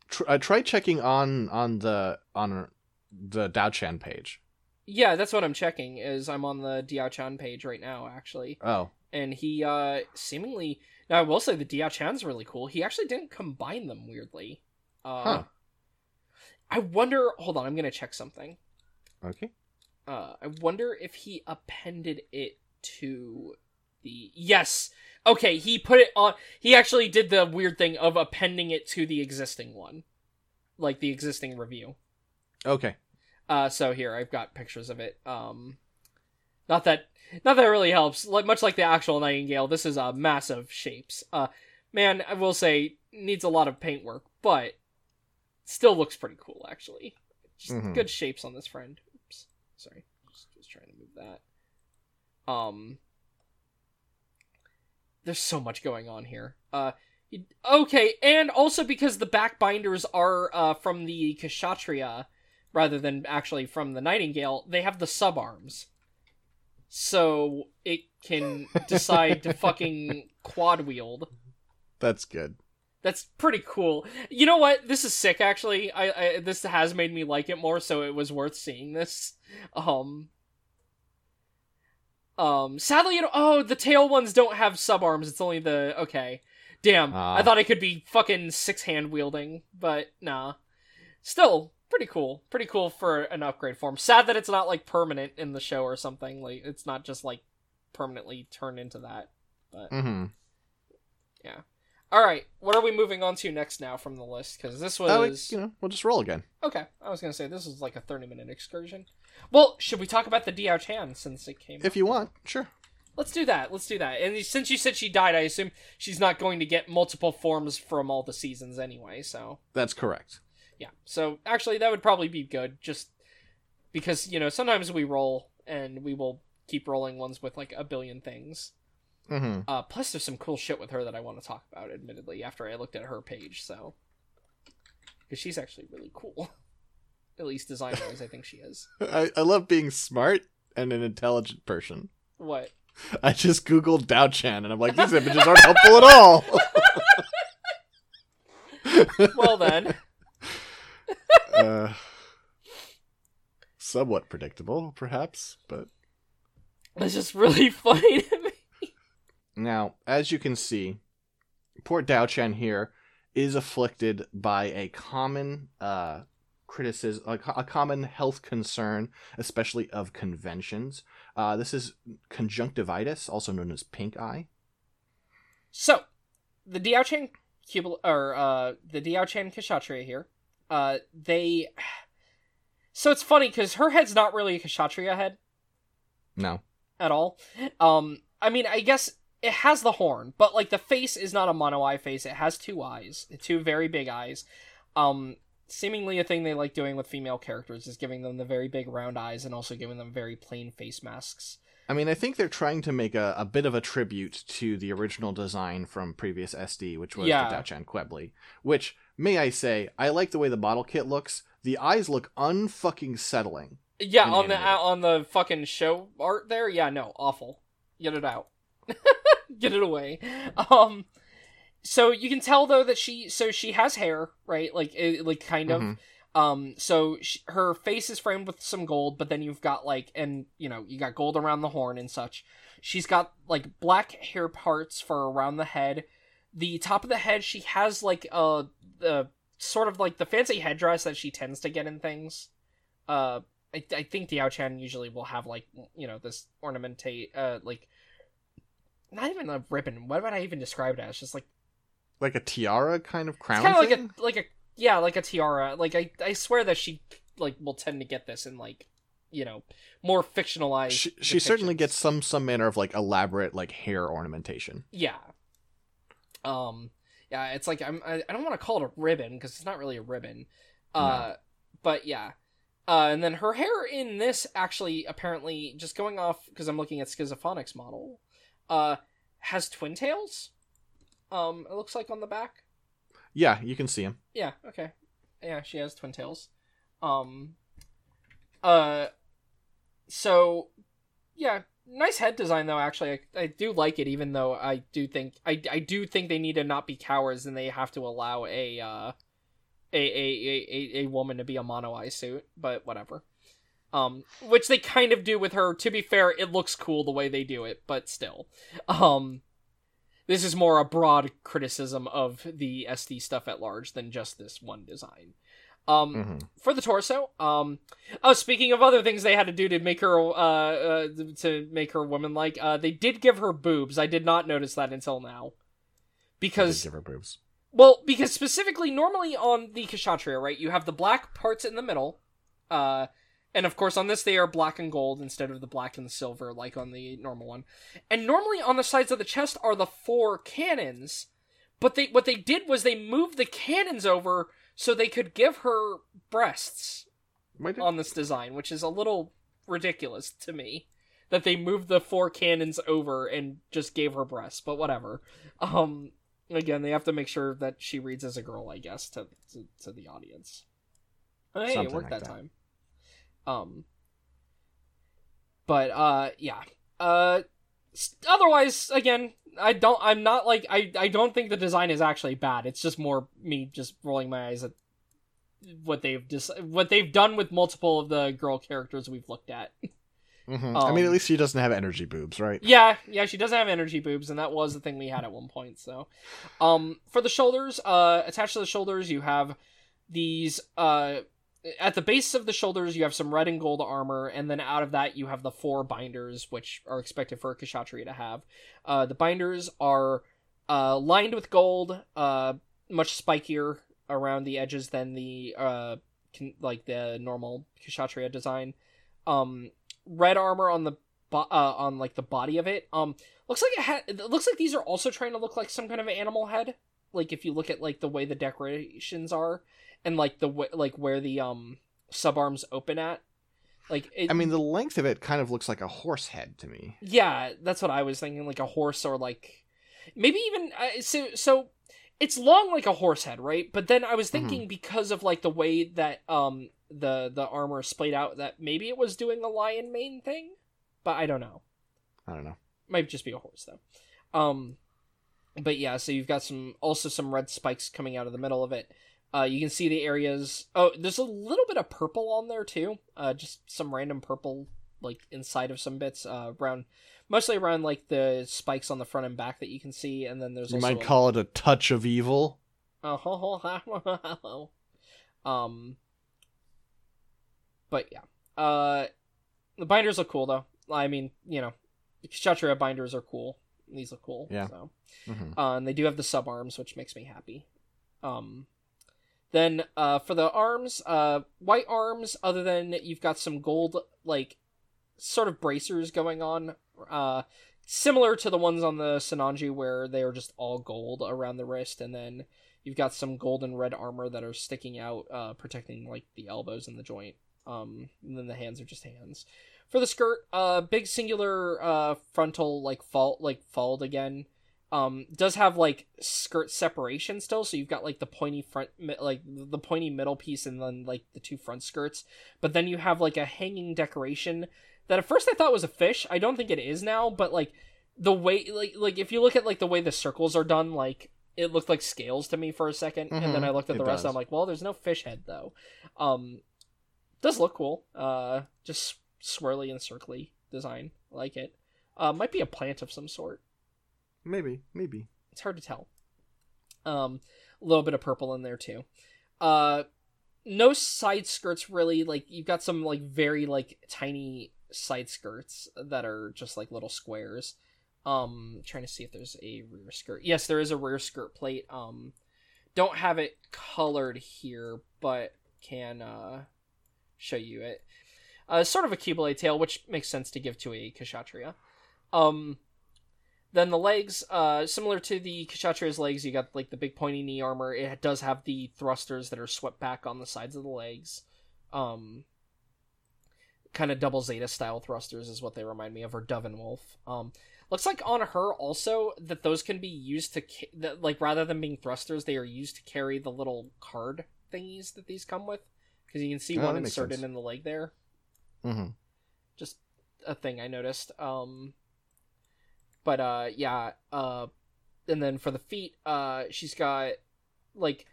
Tr- uh, try checking on on the on the Diaochan page. Yeah, that's what I'm checking. Is I'm on the Diao-chan page right now, actually, Oh, and he uh seemingly. Now I will say the Diao-chan's really cool. He actually didn't combine them weirdly. Uh, Huh. I wonder. Hold on, I'm gonna check something. okay. Uh, I wonder if he appended it to the. Yes. Okay, he put it on. He actually did the weird thing of appending it to the existing one, like the existing review. Okay. Uh, so here I've got pictures of it. Um, not that not that really helps. Like much like the actual Nightingale, this is a uh massive shapes. Uh, man, I will say needs a lot of paint work, but still looks pretty cool actually. Just Mhm. good shapes on this friend. Oops, sorry, just was trying to move that. Um, there's so much going on here. Uh. Okay, and also because the back binders are uh, from the Kshatriya, rather than actually from the Nightingale, they have the sub arms. So it can [LAUGHS] decide to fucking quad wield. That's good. That's pretty cool. You know what? This is sick. Actually, I, I this has made me like it more, so it was worth seeing this. Um. Um. Sadly, you know, oh, the tail ones don't have sub arms. It's only the okay. Damn, Ah. I thought I could be fucking six hand wielding, but nah. Still pretty cool. Pretty cool for an upgrade form. Sad that it's not like permanent in the show or something. Like it's not just like permanently turned into that. But Mm-hmm. All right, what are we moving on to next now from the list? Because this was Oh, like, you know, we'll just roll again. okay. I was gonna say this was like a thirty-minute excursion. Well, should we talk about the Diao Chan since it came? If you want, sure. Let's do that. Let's do that. And since you said she died, I assume she's not going to get multiple forms from all the seasons anyway. So That's correct. yeah. So actually, that would probably be good. Just because you know sometimes we roll and we will keep rolling ones with like a billion things. Mm-hmm. Uh, plus, there's some cool shit with her that I want to talk about. Admittedly, after I looked at her page, so because she's actually really cool. [LAUGHS] At least design wise, I think she is. [LAUGHS] I, I love being smart and an intelligent person. What? I just googled Diaochan and I'm like, these images aren't helpful at all. [LAUGHS] Well then, uh, somewhat predictable, perhaps, but it's just really funny to me. Now, as you can see, poor Diaochan here is afflicted by a common uh, criticism, a, a common health concern, especially of conventions. Uh, this is conjunctivitis, also known as pink eye. So, the Diao-chan Qubeley or uh the Diao-chan Kshatriya here, uh they So it's funny cuz her head's not really a Kshatriya head No. at all. Um I mean, I guess it has the horn, but like the face is not a mono eye face. It has two eyes, two very big eyes. Um seemingly a thing they like doing with female characters is giving them the very big round eyes and also giving them very plain face masks. I mean, I think they're trying to make a, a bit of a tribute to the original design from previous SD, which was Yeah. the Diaochan Qubeley. Which, may I say, I like the way the model kit looks. The eyes look unfucking settling. Yeah, on the animated. on the fucking show art there. Yeah, no, awful. Get it out. [LAUGHS] [LAUGHS] Get it away. Um so you can tell though that she so she has hair, right? Like it, like kind of Mhm. um so sh her face is framed with some gold, but then you've got like and you know, you got gold around the horn and such. She's got like black hair parts for around the head. The top of the head she has like uh the sort of like the fancy headdress that she tends to get in things. Uh I, I think the Chan usually will have like you know this ornamentate uh like not even a ribbon. What would I even describe it as? Just like Like a tiara kind of crown kind of like a like a yeah like a tiara. Like I I swear that she like will tend to get this in like you know more fictionalized. she, she certainly gets some some manner of like elaborate like hair ornamentation. Yeah. Um. Yeah, it's like I'm. I, I don't want to call it a ribbon because it's not really a ribbon. Uh. But yeah. Uh, and then her hair in this actually apparently just going off because I'm looking at Schizophonics model, uh, has twin tails. Um, it looks like on the back. Yeah, you can see him. Yeah. Okay. Yeah, she has twin tails. Um. Uh. So, yeah, nice head design though. Actually, I, I do like it, even though I do think I I do think they need to not be cowards and they have to allow a uh a a a, a, a woman to be a mono eye suit. But whatever. Um, which they kind of do with her. To be fair, it looks cool the way they do it, but still, um. This is more a broad criticism of the SD stuff at large than just this one design. Um, hmm for the torso. Um, oh, speaking of other things they had to do to make her, uh, uh to make her woman like, uh, they did give her boobs. I did not notice that until now, because give her boobs. well, because specifically, normally on the Kshatriya, right, you have the black parts in the middle, uh, and of course on this they are black and gold instead of the black and silver like on the normal one. And normally on the sides of the chest are the four cannons, but they what they did was they moved the cannons over so they could give her breasts Wait, on this design, which is a little ridiculous to me. That they moved the four cannons over and just gave her breasts, but whatever. Um, again, they have to make sure that she reads as a girl, I guess, to to, to the audience. Hey, it Something worked like that, that. time. Um, but uh, yeah. Uh, otherwise, again, I don't. I'm not like I. I don't think the design is actually bad. It's just more me just rolling my eyes at what they've dis- what they've done with multiple of the girl characters we've looked at. Mhm. I mean, um, at least she doesn't have energy boobs, right? Yeah, yeah, she doesn't have energy boobs, and that was the thing we had at one point. So, um, for the shoulders, uh, attached to the shoulders, you have these. Uh, at the base of the shoulders, you have some red and gold armor, and then out of that, you have the four binders, which are expected for a Kshatriya to have. Uh, the binders are uh, lined with gold, uh, much spikier around the edges than the uh, con- like the normal Kshatriya design. Um, red armor on the bo- uh, on like the body of it. Um, looks like it, ha- it looks like these are also trying to look like some kind of animal head. Like if you look at like the way the decorations are, and like the w- like where the um subarms open at, like it, I mean, the length of it kind of looks like a horse head to me. yeah, that's what I was thinking, like a horse or like maybe even uh, so. So it's long like a horse head, right? But then I was thinking because of like the way that um the the armor is splayed out, that maybe it was doing a lion mane thing, but I don't know. I don't know. Might just be a horse though. Um, but yeah, so you've got some also some red spikes coming out of the middle of it. Uh, you can see the areas. Oh, there's a little bit of purple on there too. Uh, just some random purple like inside of some bits. Uh, around mostly around like the spikes on the front and back that you can see, and then there's You might a- call it a touch of evil. Oh, [LAUGHS] um, but yeah, uh, the binders look cool though. I mean, you know, Kshatriya binders are cool. These look cool. Yeah. So, Mhm. uh, and they do have the sub arms, which makes me happy. Um, then uh, for the arms, uh, white arms. Other than you've got some gold, like sort of bracers going on. Uh, similar to the ones on the Sinanju, where they are just all gold around the wrist, and then you've got some gold and red armor that are sticking out, uh, protecting like the elbows and the joint. Um, and then the hands are just hands. For the skirt, uh, big singular uh frontal like fault like fold again. Um, does have like skirt separation still, so you've got like the pointy front, like the pointy middle piece, and then like the two front skirts. But then you have like a hanging decoration that at first I thought was a fish. I don't think it is now, but like the way, like like if you look at like the way the circles are done, like it looked like scales to me for a 2nd and then Mhm, I looked at it the rest. does. And I'm like, well, there's no fish head though. Um, does look cool. Uh, just swirly and circly design. Like it. Uh, might be a plant of some sort. Maybe, maybe. It's hard to tell. Um, a little bit of purple in there too. Uh, no side skirts really. Like you've got some like very like tiny side skirts that are just like little squares. Um, trying to see if there's a rear skirt. Yes, there is a rear skirt plate. Um, don't have it colored here, but can uh show you it. Uh, sort of a Keyblade tail, which makes sense to give to a Kshatriya. Um, then the legs, uh, similar to the Kshatriya's legs, you got like the big pointy knee armor. It does have the thrusters that are swept back on the sides of the legs. Um, kind of double Zeta style thrusters is what they remind me of, or Doven Wolf. Um, looks like on her also that those can be used to ca- that, like rather than being thrusters, they are used to carry the little card thingies that these come with because you can see Oh, one inserted in the leg there Mm-hmm. just a thing I noticed. Um, but uh, yeah. Uh, and then for the feet, uh, she's got like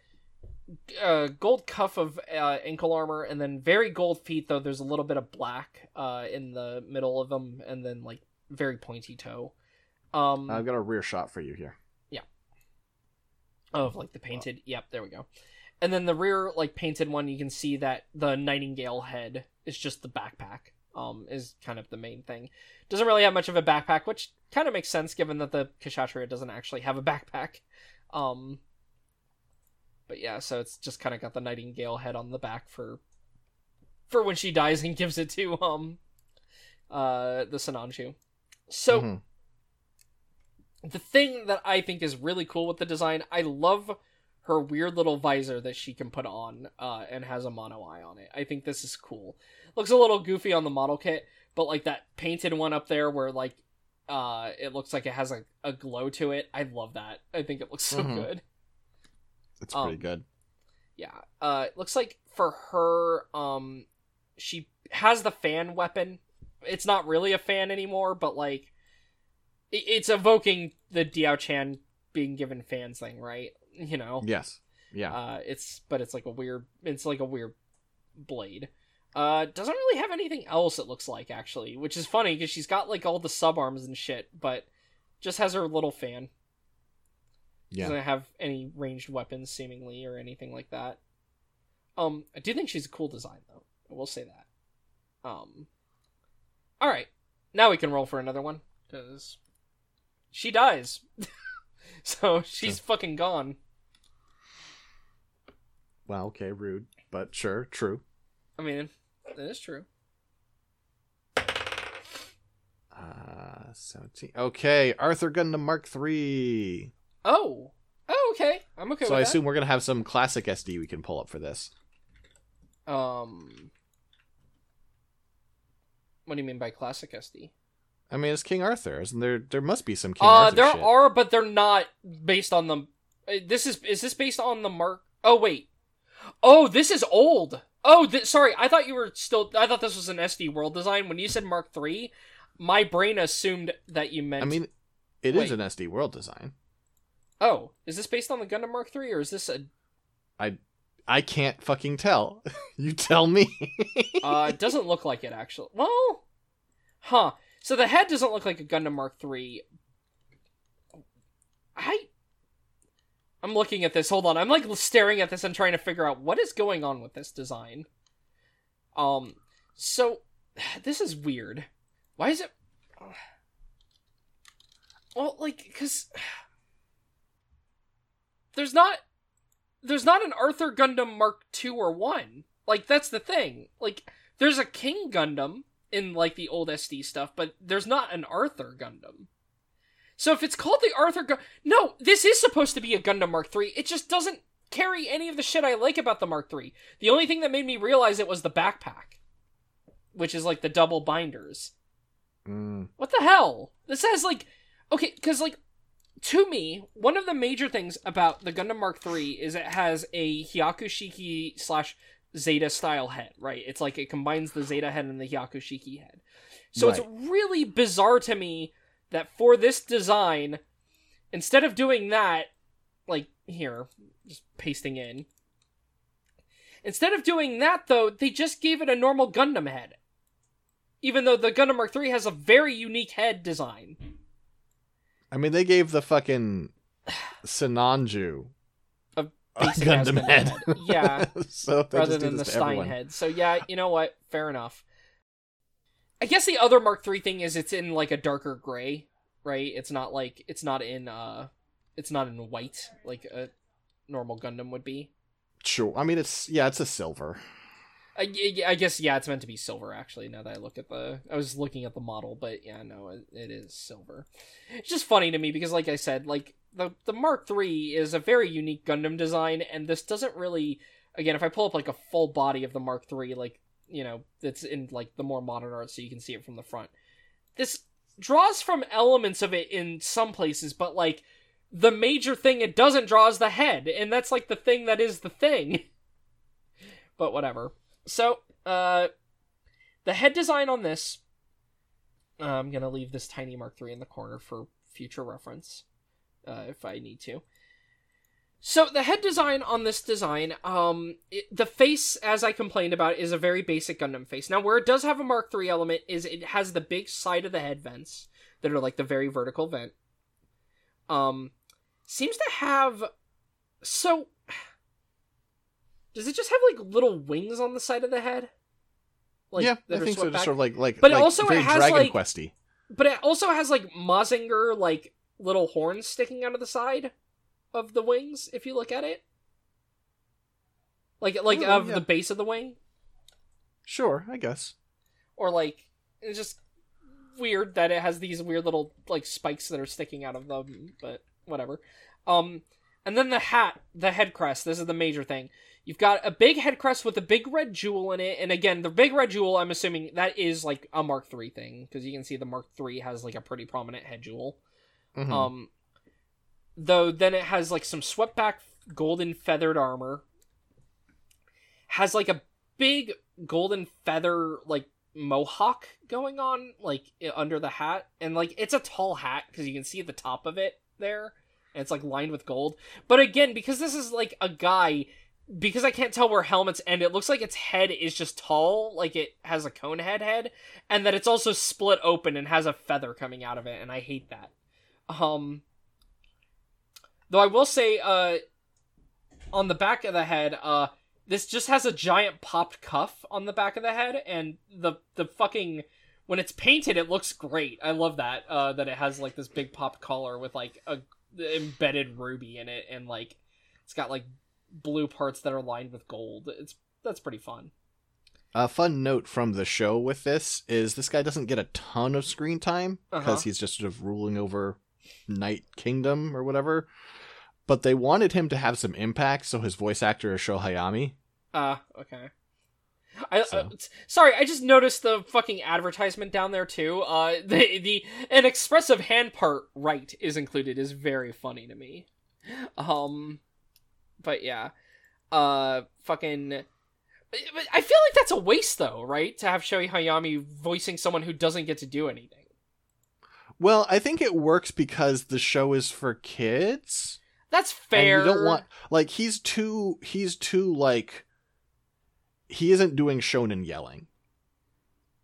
uh, gold cuff of uh, ankle armor, and then very gold feet. Though there's a little bit of black uh in the middle of them, and then like very pointy toe. Um, I've got a rear shot for you here. Yeah. Of like the painted. Yep, there we go. And then the rear like painted one, you can see that the nightingale head is just the backpack. Um, is kind of the main thing. Doesn't really have much of a backpack, which kind of makes sense given that the Kshatriya doesn't actually have a backpack. Um, but yeah, so it's just kind of got the nightingale head on the back for for when she dies and gives it to um uh the Sinanju. So Mhm. the thing that I think is really cool with the design, I love her weird little visor that she can put on uh, and has a mono eye on it. I think this is cool. Looks a little goofy on the model kit, but like that painted one up there where like uh, it looks like it has a, a glow to it. I love that. I think it looks so Mhm. good. It's Um, pretty good. Yeah. Uh, it looks like for her, um, she has the fan weapon. It's not really a fan anymore, but like, it, it's evoking the Diao Chan being given fans thing, right? You know. Yes. Yeah. Uh, it's but it's like a weird. It's like a weird blade. Uh, doesn't really have anything else. It looks like actually, which is funny because she's got like all the sub arms and shit, but just has her little fan yeah. doesn't have any ranged weapons seemingly or anything like that. Um, I do think she's a cool design though. I will say that. Um, all right, now we can roll for another one because she dies, [LAUGHS] so she's fucking gone. Well, okay, rude, but sure, true. I mean, that is true. Uh, seventeen. Okay, Arthur Gundam Mark Three. Oh, oh, okay. I'm okay so I with assume we're gonna have some classic SD we can pull up for this. Um, what do you mean by classic SD? I mean, it's King Arthur, isn't there? There must be some King Uh, Arthur there shit. are, but they're not based on the. uh, This is is this based on the mark? Oh wait, oh this is old. Oh, th- sorry, I thought you were still. I thought this was an SD World design. When you said Mark Three, my brain assumed that you meant. I mean, it is Wait. an SD World design. oh, is this based on the Gundam Mark Three, or is this a? I I can't fucking tell. [LAUGHS] you tell me. [LAUGHS] Uh, it doesn't look like it actually. Well, huh? So the head doesn't look like a Gundam Mark Three. I. I'm looking at this. Hold on. I'm like staring at this and trying to figure out what is going on with this design. Um. So, [SIGHS] this is weird. Why is it? [SIGHS] Well, like, because [SIGHS] there's not there's not an Arthur Gundam Mark two or one. Like that's the thing. Like there's a King Gundam in like the old SD stuff, but there's not an Arthur Gundam. So if it's called the Arthur Gun, no, this is supposed to be a Gundam Mark three. It just doesn't carry any of the shit I like about the Mark three. The only thing that made me realize it was the backpack, which is like the double binders. Mm, What the hell? This has like okay, because like to me, one of the major things about the Gundam Mark III is it has a Hyakushiki slash Zeta style head, right? It's like it combines the Zeta head and the Hyakushiki head. So it's really bizarre to me that for this design, instead of doing that, like here, just pasting in. Instead of doing that though, they just gave it a normal Gundam head. Even though the Gundam Mark III has a very unique head design. I mean, they gave the fucking Sinanju A a Gundam head. head. Yeah. [LAUGHS] so they rather just than the Stein everyone. head. So yeah, you know what? Fair enough. I guess the other Mark III thing is it's in like a darker gray, right? It's not like it's not in uh it's not in white like a normal Gundam would be. Sure. I mean, it's yeah, it's a silver. I, I- guess yeah, it's meant to be silver actually. Now that I look at the, I was looking at the model, but yeah, no, it, it is silver. It's just funny to me because, like I said, like the the Mark III is a very unique Gundam design, and this doesn't really. Again, if I pull up like a full body of the Mark III, like you know, that's in like the more modern art, so you can see it from the front. This draws from elements of it in some places, but like the major thing it doesn't draw is the head, and that's like the thing that is the thing. [LAUGHS] but whatever. So, uh, the head design on this, uh, I'm gonna leave this tiny Mark III in the corner for future reference, uh, if I need to. So the head design on this design, um, it, the face, as I complained about, is a very basic Gundam face. Now, where it does have a Mark III element is it has the big side of the head vents that are like the very vertical vent. Um, seems to have so does it just have like little wings on the side of the head? Like, yeah, I think so. swept Just sort of like like, But like also it has, Dragon like- Questy. But it also has like Mazinger like little horns sticking out of the side of the wings. If you look at it, like like Oh, of yeah. the base of the wing, Sure, I guess. or like it's just weird that it has these weird little like spikes that are sticking out of them. But whatever. Um, and then the hat, the head crest. This is the major thing. You've got a big head crest with a big red jewel in it, and again, the big red jewel. I'm assuming that is like a Mark III thing because you can see the Mark III has like a pretty prominent head jewel. Mhm. Um, though then it has like some swept back golden feathered armor. Has like a big golden feather like mohawk going on like under the hat, and like it's a tall hat because you can see the top of it there, and it's like lined with gold. But again, because this is like a guy. Because I can't tell where helmets end, it looks like its head is just tall, like it has a cone head head, and that it's also split open and has a feather coming out of it, and I hate that. Um though I will say uh on the back of the head, uh this just has a giant popped cuff on the back of the head and the the fucking when it's painted it looks great. I love that uh that it has like this big popped collar with like a embedded ruby in it and like it's got like blue parts that are lined with gold. It's that's pretty fun. A fun note from the show with this is this guy doesn't get a ton of screen time because Uh-huh. he's just sort of ruling over Knight Kingdom or whatever. But they wanted him to have some impact, so his voice actor is Sho Hayami. Uh, okay. I, So. uh, sorry, I just noticed the fucking advertisement down there too. Uh, [LAUGHS] the the an expressive hand part right is included is very funny to me. Um, but yeah, uh, fucking. I feel like that's a waste though, right? To have Sho Hayami voicing someone who doesn't get to do anything. Well, I think it works because the show is for kids. That's fair. And you don't want like he's too he's too like he isn't doing shonen yelling.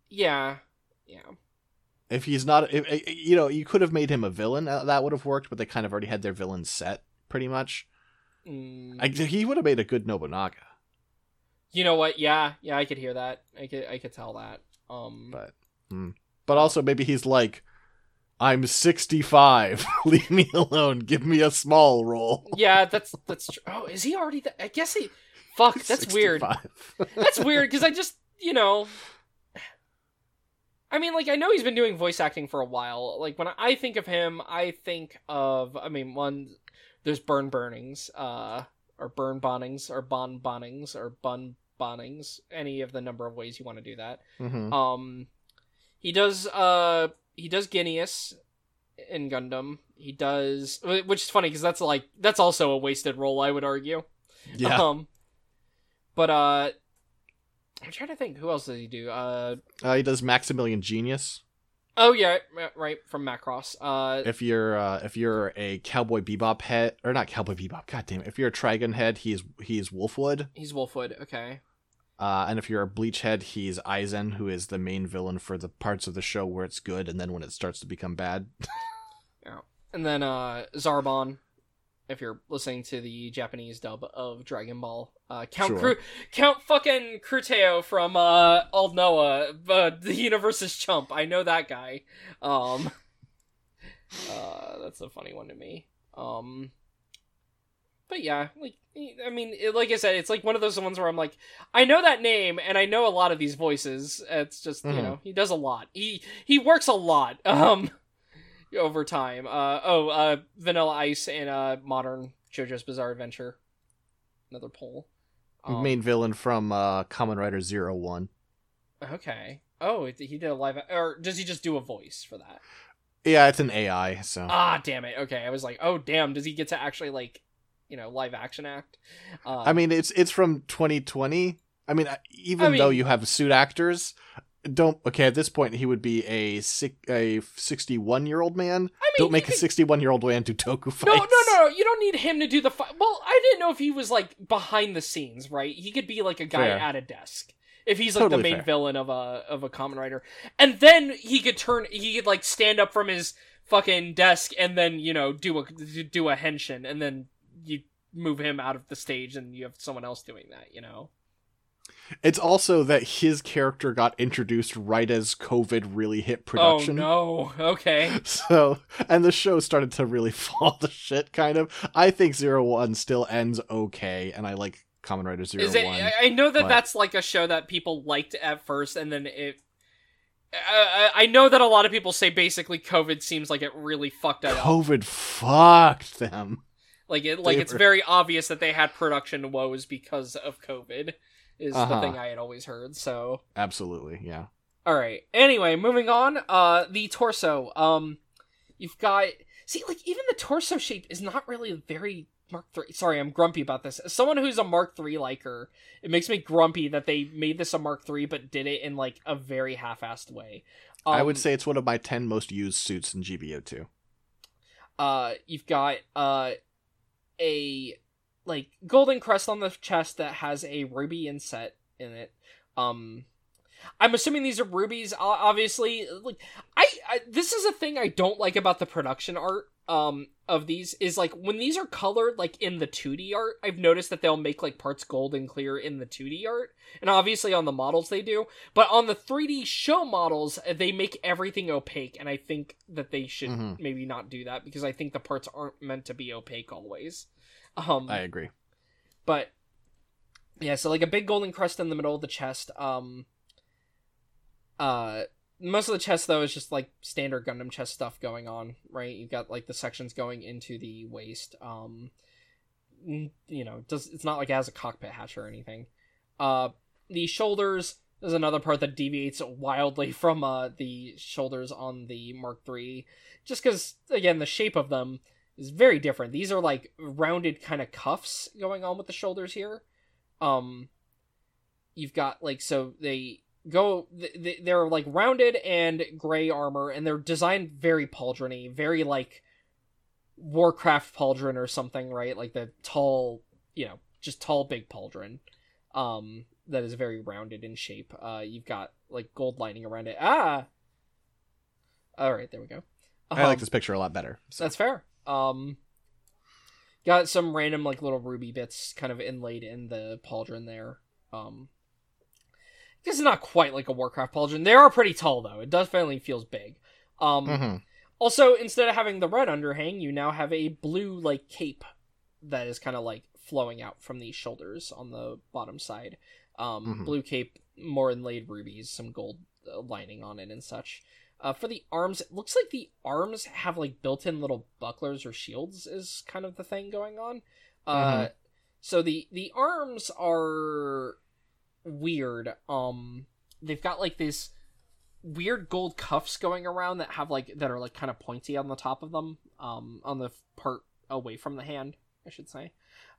Yeah, yeah. If he's not, if, eh, you know, you could have made him a villain. uh, That would have worked, but they kind of already had their villain set pretty much. Mm. I, he would have made a good Nobunaga, You know what? Yeah, yeah. I could hear that. I could I could tell that. Um, but hmm. but also maybe he's like, I'm 65. [LAUGHS] Leave me alone. Give me a small role. yeah, that's that's true. Oh, is he already? Th- I guess he. Fuck, [LAUGHS] that's weird. That's [LAUGHS] weird because I just you know. I mean, like I know he's been doing voice acting for a while. Like when I think of him, I think of I mean one. There's Burn Burnings, uh, or Burn Bonnings, or Bon Bonnings, or Bun Bonnings. Any of the number of ways you want to do that. Mhm. Um, he does. Uh, he does Gineas in Gundam. He does, which is funny because that's like that's also a wasted role, I would argue. Yeah. Um, but uh, I'm trying to think who else does he do. Uh, Uh, he does Maximilian Jenius. oh yeah, right- from Macross. Uh, If you're uh, if you're a Cowboy Bebop head or not Cowboy Bebop, god damn it. If you're a Trigun head, he's he's Wolfwood. he's Wolfwood. Okay. Uh, and if you're a Bleach head, he's Aizen, who is the main villain for the parts of the show where it's good, and then when it starts to become bad. [LAUGHS] yeah. And then uh, Zarbon if you're listening to the Japanese dub of Dragon Ball. Uh, Count Sure. Cru- Count fucking Cruteo from uh, Old Noah, uh, the [LAUGHS] universe's chump. I know that guy. Um, [LAUGHS] uh, that's a funny one to me. Um, but yeah, like I mean, it, like I said, it's like one of those ones where I'm like, I know that name and I know a lot of these voices. It's just you Mhm. know he does a lot. He he works a lot. [LAUGHS] Um, over time. Uh oh, uh, Vanilla Ice and uh modern JoJo's Bizarre Adventure. Another poll. Um, Main villain from uh, Kamen Rider Zero One. Okay. Oh, he did a live, or does he just do a voice for that? Yeah, it's an AI. So Ah, damn it. Okay, I was like, oh damn, does he get to actually like, you know, live action act? Uh, I mean, it's it's from 2020. I mean, even I mean- though you have suit actors, don't okay. At this point, he would be a sick a 61 year old man. I mean, Don't make you a 61 year old man do toku fights. No, no, no, no. You don't need him to do the fight. Well, I didn't know if he was like behind the scenes, right? He could be like a guy Fair. at a desk. If he's like Totally the main fair. villain of a of a Kamen Rider. And then he could turn he could like stand up from his fucking desk and then, you know, do a do a henshin and then you move him out of the stage and you have someone else doing that, you know. It's also that his character got introduced right as COVID really hit oh, production. Oh no. [LAUGHS] Okay. [LAUGHS] So, and the show started to really [LAUGHS] fall to shit, kind of. I think Zero One still ends okay, and I like Kamen Rider Zero Is it? One. I- know that but- that's like a show that people liked at first, and then it. I, I I know that a lot of people say basically COVID seems like it really fucked it up. COVID fucked them. Like it, like it's very obvious that they had production woes because of COVID. Is the Uh-huh. thing I had always heard. So, Absolutely, yeah. all right. Anyway, moving on. Uh, the torso. Um, you've got see, like even the torso shape is not really very Mark Three. Sorry, I'm grumpy about this. As someone who's a Mark Three liker, it makes me grumpy that they made this a Mark Three but did it in like a very half-assed way. I would Um, say it's one of my 10 most used suits in GBO2. uh you've got uh a like golden crest on the chest that has a ruby inset in it. Um i'm assuming these are rubies obviously. Like I, I this is a thing i don't like about the production art um of these is like when these are colored like in the 2d art i've noticed that they'll make like parts gold and clear in the 2d art. And obviously on the models they do. But on the 3d show models uh, they make everything opaque. And i think that they should Mhm. maybe not do that because i think the parts aren't meant to be opaque always. Um I agree. but yeah so like a big golden crest in the middle of the chest um uh most of the chest though is just like standard gundam chest stuff going on right you've got like the sections going into the waist um you know does it's not like it has a cockpit hatch or anything uh the shoulders is another part that deviates wildly [LAUGHS] from uh the shoulders on the mark iii just because again the shape of them is very different. These are like rounded kind of cuffs going on with the shoulders here. Um, you've got like so they go th- th- they're like rounded and gray armor, and they're designed very pauldrony, very like Warcraft pauldron or something, right? Like the tall, you know, just tall big pauldron. Um, that is very rounded in shape. Uh, you've got like gold lining around it. Ah. All right, there we go. I like Um, this picture a lot better. So. that's fair. Um, got some random like little ruby bits kind of inlaid in the pauldron there. Um, this is not quite like a Warcraft pauldron. They are pretty tall though. It definitely feels big. Um, Mhm. also instead of having the red underhang, you now have a blue like cape that is kind of like flowing out from the shoulders on the bottom side. Um, Mhm. blue cape, more inlaid rubies, some gold uh, lining on it and such. Uh, for the arms, it looks like the arms have like built-in little bucklers or shields. Is kind of the thing going on. Uh, so the the arms are weird. Um, they've got like this weird gold cuffs going around that have like that are like kind of pointy on the top of them. Um, on the part away from the hand, I should say.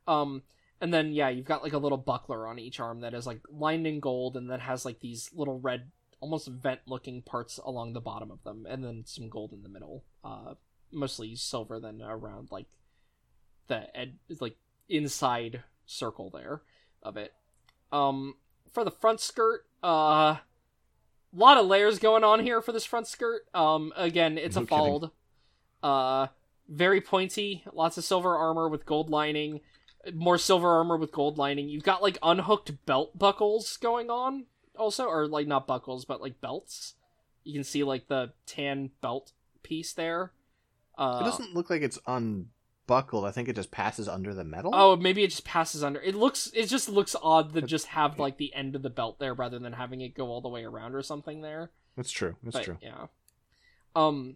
Um, and then yeah, you've got like a little buckler on each arm that is like lined in gold and that has like these little red almost vent looking parts along the bottom of them and then some gold in the middle uh mostly silver then around like the ed like inside circle there of it um for the front skirt uh a lot of layers going on here for this front skirt um again it's No a kidding. fold uh very pointy, lots of silver armor with gold lining, more silver armor with gold lining. You've got like unhooked belt buckles going on also, or like not buckles, but like belts. You can see like the tan belt piece there. Uh, it doesn't look like it's unbuckled. I think it just passes under the metal. Oh, maybe it just passes under. It looks. It just looks odd to just have like the end of the belt there rather than having it go all the way around or something there. that's true. That's But, true. Yeah. Um.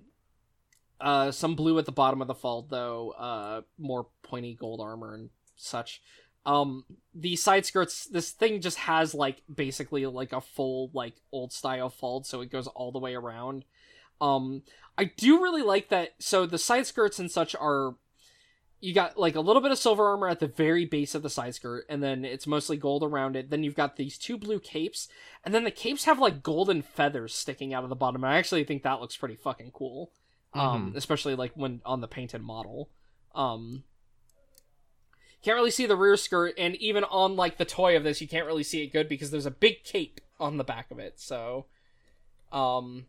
Uh, some blue at the bottom of the fold though. Uh, more pointy gold armor and such. Um, the side skirts. This thing just has like basically like a full like old style fold, so it goes all the way around. Um, I do really like that. So the side skirts and such are. You got like a little bit of silver armor at the very base of the side skirt, and then it's mostly gold around it. Then you've got these two blue capes, and then the capes have like golden feathers sticking out of the bottom. I actually think that looks pretty fucking cool. Um, especially like when on the painted model. Um can't really see the rear skirt, and even on like the toy of this, you can't really see it good because there's a big cape on the back of it. So, um,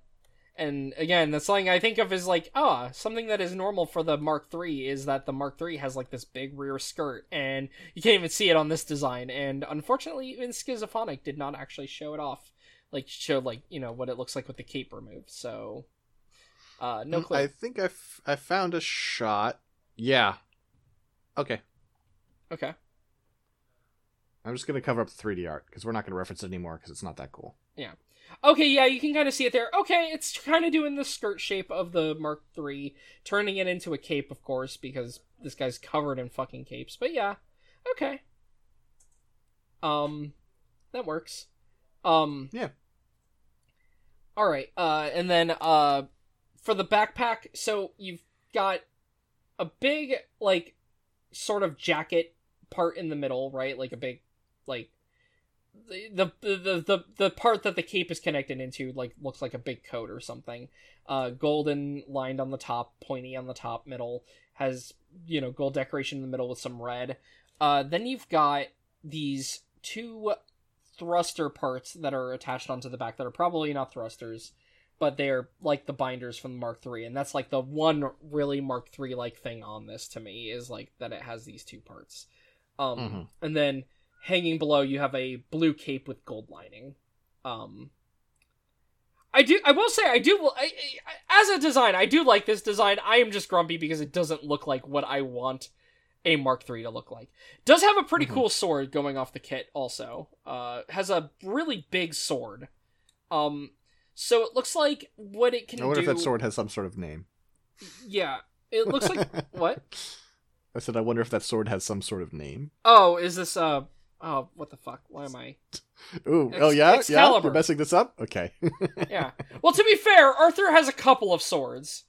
and again, that's something I think of as like ah something that is normal for the Mark III is that the Mark III has like this big rear skirt, and you can't even see it on this design. And unfortunately, even Schizophonic did not actually show it off, like show like you know what it looks like with the cape removed. So, uh, no Mm, clue. I think I, f- I found a shot. Yeah. Okay. Okay. I'm just gonna cover up the 3D art because we're not gonna reference it anymore because it's not that cool. Okay, yeah, you can kind of see it there. Okay, it's kind of doing the skirt shape of the Mark III, turning it into a cape, of course, because this guy's covered in fucking capes. But yeah, okay. Um, that works. Um, Yeah. All right. Uh, and then uh, for the backpack, so you've got a big like sort of jacket part in the middle, right? Like a big like the the the the, part that the cape is connected into like looks like a big coat or something. Uh, golden lined on the top, pointy on the top, middle has you know gold decoration in the middle with some red. Uh, then you've got these two thruster parts that are attached onto the back that are probably not thrusters, but they're like the binders from the Mark 3 and that's like the one really Mark 3 like thing on this to me is like that it has these two parts. Um, Mhm. and then hanging below you have a blue cape with gold lining. Um, I do. I will say I do. I, I, as a design, I do like this design. I am just grumpy because it doesn't look like what I want a Mark III to look like. Does have a pretty Mhm. cool sword going off the kit. Also, uh, has a really big sword. Um, so it looks like what it can I wonder do. if that sword has some sort of name. Yeah, it looks like [LAUGHS] what? I said I wonder if that sword has some sort of name. Oh, is this uh? Oh, what the fuck? Why am I? [LAUGHS] Ooh, oh, Ex- oh yeah, yeah. Excalibur. You're messing this up. Okay. [LAUGHS] Yeah. Well, to be fair, Arthur has a couple of swords.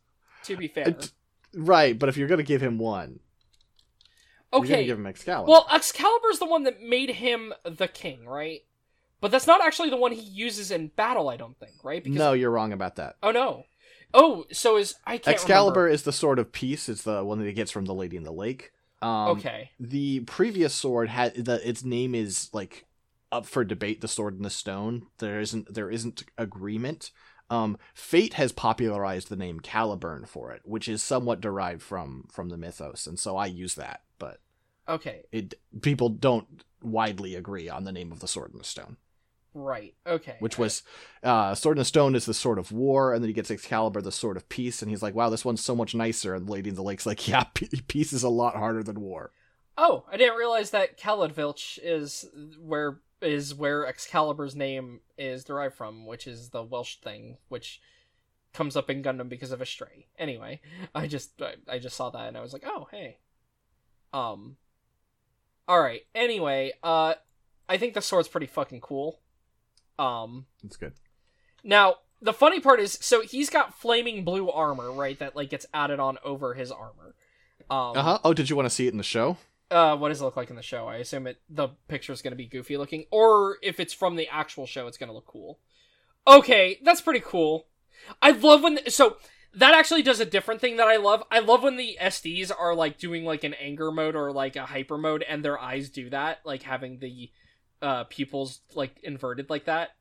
To be fair. It- right, but if you're gonna give him one, you're gonna Okay. give him Excalibur. Well, Excalibur's the one that made him the king, right? But that's not actually the one he uses in battle, I don't think, right? Because... no, you're wrong about that. Oh no. Oh, so is I can't Excalibur remember. is the sword of peace. It's the one that he gets from the Lady in the Lake. Um, okay. The previous sword had the its name is like up for debate. The sword in the stone. There isn't there isn't agreement. Um, Fate has popularized the name Caliburn for it, which is somewhat derived from from the mythos, and so I use that. But Okay. it people don't widely agree on the name of the sword in the stone, Right. Okay. which was uh, sword in the stone is the sword of war, and then he gets Excalibur, the sword of peace, and he's like, "Wow, this one's so much nicer." And Lady in the Lake's like, [LAUGHS] "Yeah, pe- peace is a lot harder than war." Oh, I didn't realize that Caledfwlch is where is where Excalibur's name is derived from, which is the Welsh thing, which comes up in Gundam because of Astray. Anyway, I just I, I just saw that and I was like, oh hey. Um. All right. Anyway, uh, I think the sword's pretty fucking cool. Um. It's good. Now, the funny part is, so he's got flaming blue armor, right? That like gets added on over his armor. Um, Uh huh. Oh, did you want to see it in the show? uh, what does it look like in the show? I assume it the picture is going to be goofy looking, or if it's from the actual show, it's going to look cool. Okay, that's pretty cool. I love when so that actually does a different thing that I love. I love when the SDs are like doing like an anger mode or like a hyper mode, and their eyes do that, like having the uh pupils like inverted like that.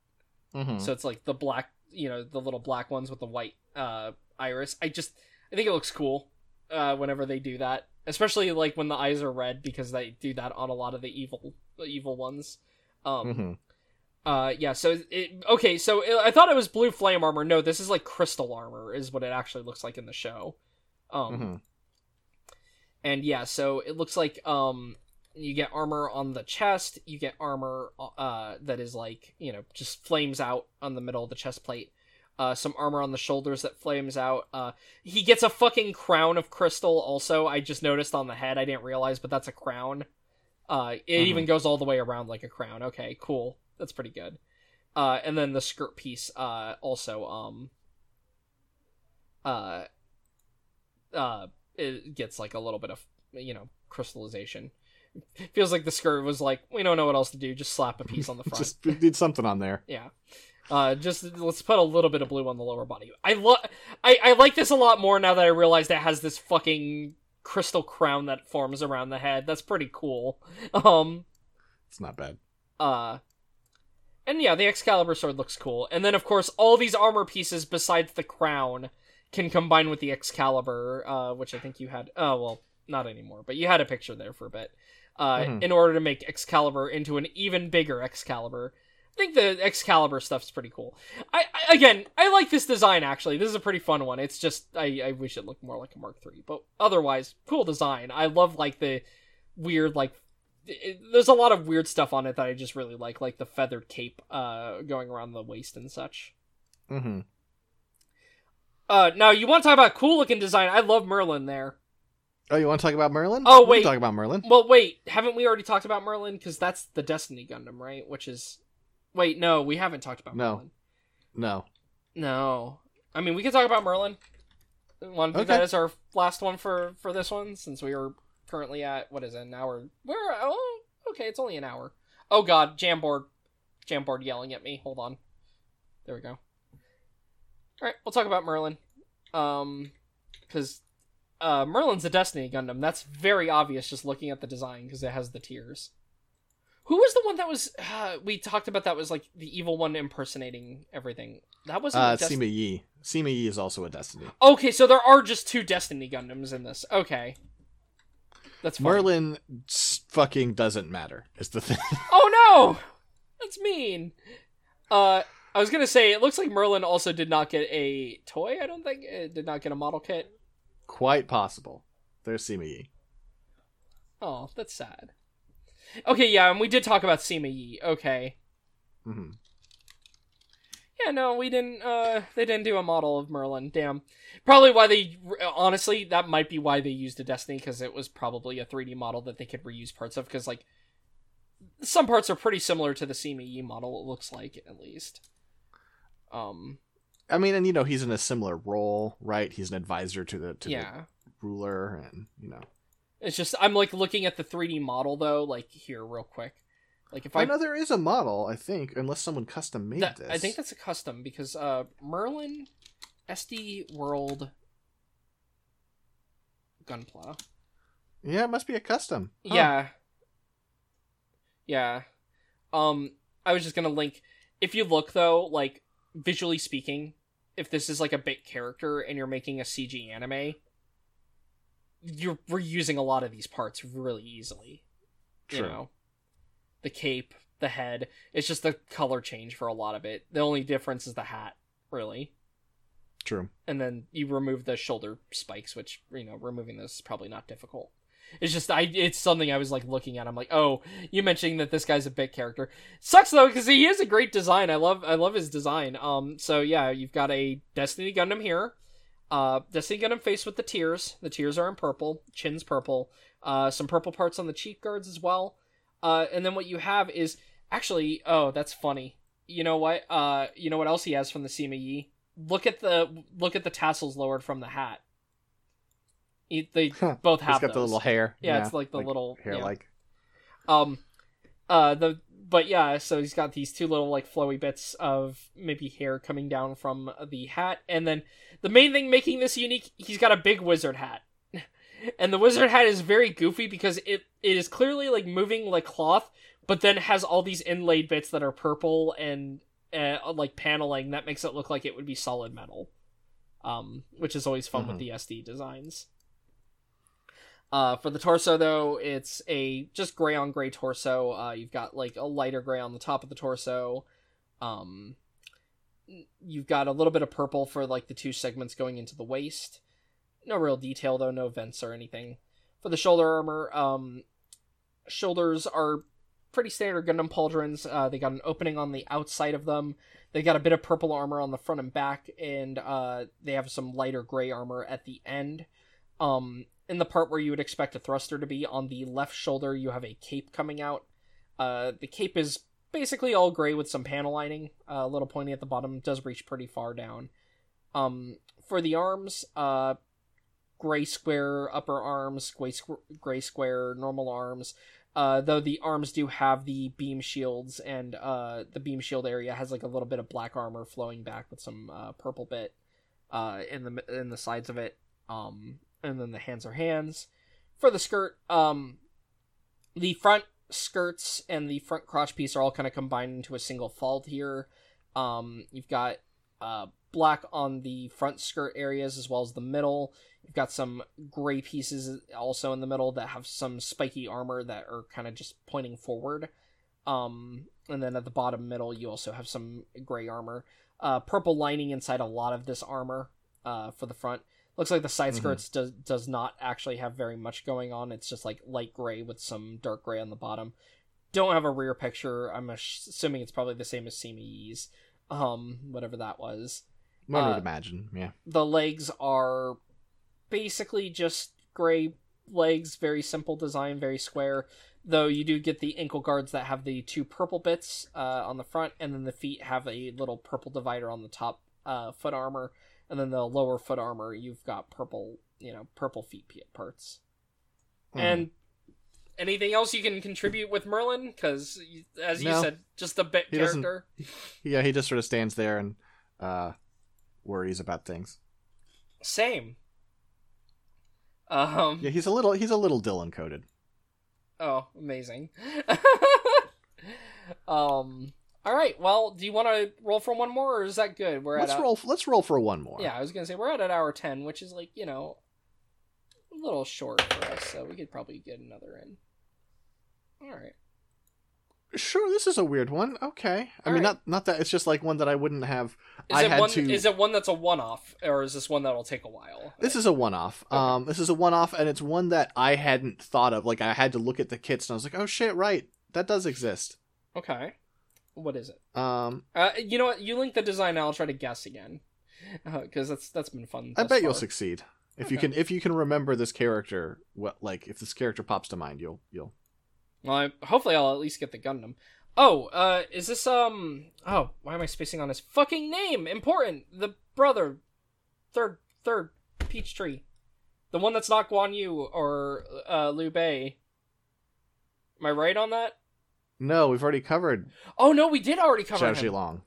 Mm-hmm. So it's like the black, you know, the little black ones with the white uh iris. I just I think it looks cool. uh, whenever they do that, especially like when the eyes are red because they do that on a lot of the evil the evil ones. Um, hmm uh, yeah. So it okay. So it, I thought it was blue flame armor. No, this is like crystal armor, is what it actually looks like in the show. Um, hmm and yeah, so it looks like um you get armor on the chest, you get armor uh that is like, you know, just flames out on the middle of the chest plate. Uh some armor on the shoulders that flames out. Uh he gets a fucking crown of crystal also. I just noticed on the head. I didn't realize, but that's a crown. Uh it Mhm. even goes all the way around like a crown. Okay, cool. That's pretty good. Uh and then the skirt piece uh also um uh uh it gets like a little bit of you know crystallization feels like the skirt was like we don't know what else to do. Just slap a piece on the [LAUGHS] front. Just did something on there. yeah. Uh just let's put a little bit of blue on the lower body. I love i i like this a lot more now that i realized it has this fucking crystal crown that forms around the head. That's pretty cool. Um It's not bad. uh and yeah the excalibur sword looks cool. And then of course all these armor pieces besides the crown can combine with the excalibur uh which i think you had oh well not anymore but you had a picture there for a bit uh Mhm. in order to make excalibur into an even bigger excalibur i think the excalibur stuff's pretty cool I, I again i like this design actually this is a pretty fun one it's just i i wish it looked more like a mark iii but otherwise cool design i love like the weird like it, there's a lot of weird stuff on it that I just really like, like the feathered cape uh, going around the waist and such. Mm-hmm. Uh, now you want to talk about cool looking design? I love Merlin there. Oh, you want to talk about Merlin? Oh, We can wait. talk about Merlin. Well, wait, haven't we already talked about Merlin? Because that's the Destiny Gundam, right? Which is, wait, no, we haven't talked about No. Merlin. No. No, I mean we can talk about Merlin. Want to do Okay. that as our last one for for this one, since we are currently at what is it, an hour? Where? Oh, okay, it's only an hour. Oh God, Jamboard, Jamboard yelling at me. Hold on. There we go. All right, we'll talk about Merlin. Um, because uh, Merlin's a Destiny Gundam. That's very obvious just looking at the design because it has the tears. Who was the one that was uh, we talked about? That was like the evil one impersonating everything. That wasn't. Uh, a Dest- Sima Yi. Sima Yi is also a Destiny. Okay, so there are just two Destiny Gundams in this. Okay, that's fine. Merlin fucking doesn't matter. Is the thing. [LAUGHS] Oh no, that's mean. Uh, I was gonna say it looks like Merlin also did not get a toy. I don't think it did not get a model kit. Quite possible. There's Sima Yi. Oh, that's sad. Okay, yeah, and we did talk about Sima Yi. Okay, hmm yeah, no, we didn't. Uh, they didn't do a model of Merlin. Damn. Probably why they honestly that might be why they used a Destiny because it was probably a 3D model that they could reuse parts of because like some parts are pretty similar to the Sima Yi model. It looks like at least. Um. I mean, and you know, he's in a similar role, right? He's an advisor to the to yeah. the ruler, and you know. It's just I'm like looking at the 3D model though, like here real quick. Like if I I, know there is a model, I think, unless someone custom made that- this. I think that's a custom because uh Merlin SD World Gunpla. yeah, it must be a custom. Huh. Yeah. Yeah. Um I was just going to link if you look though, like visually speaking, if this is like a big character and you're making a CG anime, you're reusing a lot of these parts really easily. True. you know the cape the head it's just the color change for a lot of it the only difference is the hat really True. and then you remove the shoulder spikes which you know removing this is probably not difficult it's just i it's something i was like looking at. I'm like oh you mentioning that this guy's a big character. Sucks though because he is a great design. I love i love his design. Um so yeah you've got a destiny gundam here. Uh destiny gundam face with the tears. The tears are in purple. Chin's purple. Uh some purple parts on the cheek guards as well. Uh and then what you have is actually oh that's funny. You know what? Uh you know what else he has from the Sima Yi? look at the look at the tassels lowered from the hat he, they [LAUGHS] both He's have got the little hair. Yeah, it's like the little- hair, yeah. like Um, uh, the but yeah, so he's got these two little like flowy bits of maybe hair coming down from the hat, and then the main thing making this unique, he's got a big wizard hat, [LAUGHS] and the wizard hat is very goofy because it it is clearly like moving like cloth, but then has all these inlaid bits that are purple and uh, like paneling that makes it look like it would be solid metal, um, which is always fun with Mhm. the SD designs. Uh, for the torso though, it's a just gray on gray torso. Uh, you've got like a lighter gray on the top of the torso. Um, you've got a little bit of purple for like the two segments going into the waist. No real detail though, no vents or anything. For the shoulder armor, um, shoulders are pretty standard Gundam pauldrons. Uh, they got an opening on the outside of them. They got a bit of purple armor on the front and back, and uh, they have some lighter gray armor at the end. Um, in the part where you would expect a thruster to be, on the left shoulder, you have a cape coming out. Uh, the cape is basically all gray with some panel lining, uh, a little pointy at the bottom, does reach pretty far down. Um, for the arms, uh, gray square upper arms, gray, squ- gray square normal arms. Uh, though the arms do have the beam shields, and uh, the beam shield area has like a little bit of black armor flowing back with some uh, purple bit in the in the sides of it. Um, and then the hands are hands. For the skirt, um, the front skirts and the front crotch piece are all kind of combined into a single fold here. Um, you've got uh, black on the front skirt areas as well as the middle. You've got some gray pieces also in the middle that have some spiky armor that are kind of just pointing forward. Um, and then at the bottom middle, you also have some gray armor. Uh, purple lining inside a lot of this armor uh, for the front. Looks like the side skirts mm-hmm. does does not actually have very much going on. It's just like light gray with some dark gray on the bottom. Don't have a rear picture. I'm assuming it's probably the same as Sima Yi's, um, whatever that was. One would uh, imagine, yeah. The legs are basically just gray legs, very simple design, very square. Though you do get the ankle guards that have the two purple bits uh, on the front, and then the feet have a little purple divider on the top uh, foot armor and then the lower foot armor you've got purple you know purple feet parts. Mm. and anything else you can contribute with merlin? Because as you no. said just a bit he character. yeah he just sort of stands there and uh worries about things. Same. Um yeah he's a little he's a little dylan coded oh amazing. [LAUGHS] Um all right. Well, do you want to roll for one more, or is that good? We're let's at roll. let's roll for one more. Yeah, I was gonna say we're at an hour ten, which is like you know, a little short for us, so we could probably get another in. All right. Sure, this is a weird one. Okay, I All mean, right. not not that it's just like one that I wouldn't have. Is I it one? To... Is it one that's a one-off, or is this one that'll take a while? This is a one-off. Okay. Um, this is a one-off, and it's one that I hadn't thought of. Like, I had to look at the kits, and I was like, "Oh shit, right, that does exist." Okay. What is it? Um, uh, you know what? You link the design. I'll try to guess again, because [LAUGHS] uh, that's that's been fun. I bet far. you'll succeed if okay. you can if you can remember this character. What like if this character pops to mind, you'll you'll. Well, I, hopefully I'll at least get the Gundam. Oh, uh, is this um? Oh, why am I spacing on his fucking name? Important. The brother, third third Peachtree, the one that's not Guan Yu or uh Liu Bei. Am I right on that? No, we've already covered. Oh no, we did already cover Zhao Long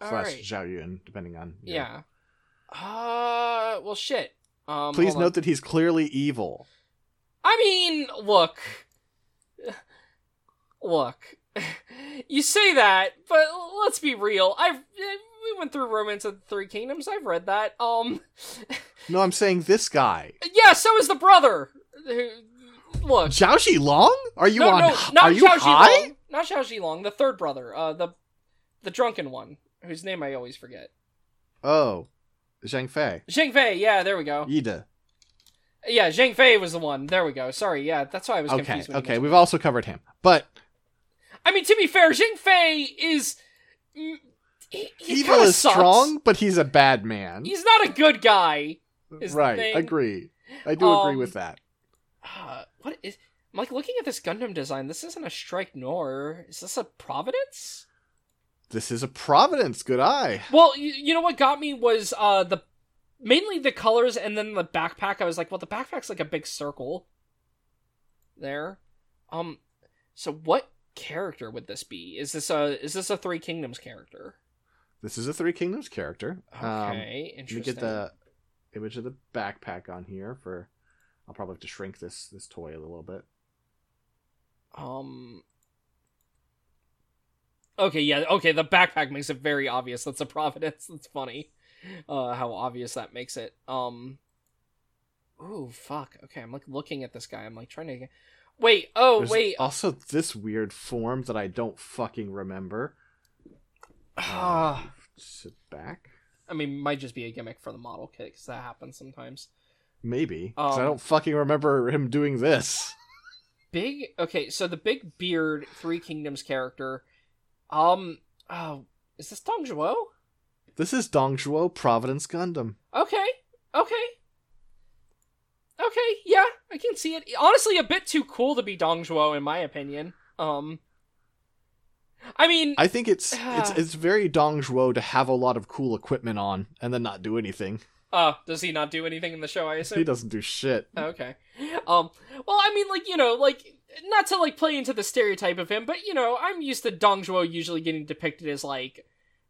slash right. Zhao Yun, depending on. Yeah. Know. Uh, well, shit. Um, Please note on. that he's clearly evil. I mean, look, look. [LAUGHS] You say that, but let's be real. I've we went through Romance of the Three Kingdoms. I've read that. Um. [LAUGHS] no, I'm saying this guy. Yeah, so is the brother. Look, Zhao Long? Are you no, on? No, not are you Zhao high? Long. Not Xiao the third brother, uh, the the drunken one, whose name I always forget. Oh, Zhang Fei. Zhang Fei, yeah, there we go. Yida. Yeah, Zhang Fei was the one. There we go. Sorry, yeah, that's why I was okay, confused. Okay, okay, we've also covered him, but I mean, to be fair, Zhang Fei is. Mm, he, Evil is sucks. strong, but he's a bad man. He's not a good guy. Right, agree. I do um, agree with that. Uh, what is I'm like looking at this Gundam design. This isn't a Strike Noir. Is this a Providence? This is a Providence. Good eye. Well, you, you know what got me was uh the mainly the colors and then the backpack. I was like, well, the backpack's like a big circle. There, um, so what character would this be? Is this a is this a Three Kingdoms character? This is a Three Kingdoms character. Okay, um, interesting. Let me get the image of the backpack on here for. I'll probably have to shrink this this toy a little bit. Um. Okay, yeah, okay. The backpack makes it very obvious. That's a Providence. [LAUGHS] That's funny. Uh, how obvious that makes it. Um. Ooh, fuck. Okay, I'm like looking at this guy. I'm like trying to. Wait. Oh, There's wait. Also, this weird form that I don't fucking remember. Ah. [SIGHS] Sit back. I mean, might just be a gimmick for the model kit because that happens sometimes. Maybe. 'cause I Um, don't fucking remember him doing this. Big. Okay, so the big beard Three Kingdoms character. Um. Oh, is this Dong Zhuo? This is Dongzhuo Providence Gundam. Okay. Okay. Okay. Yeah, I can see it. Honestly, a bit too cool to be Dong Zhuo, in my opinion. Um. I mean, I think it's it's [SIGHS] it's very Dongzhuo to have a lot of cool equipment on and then not do anything. Uh, does he not do anything in the show? I assume. He doesn't do shit. Okay. Um. Well, I mean, like you know, like not to like play into the stereotype of him, but you know, I'm used to Dong Zhuo usually getting depicted as like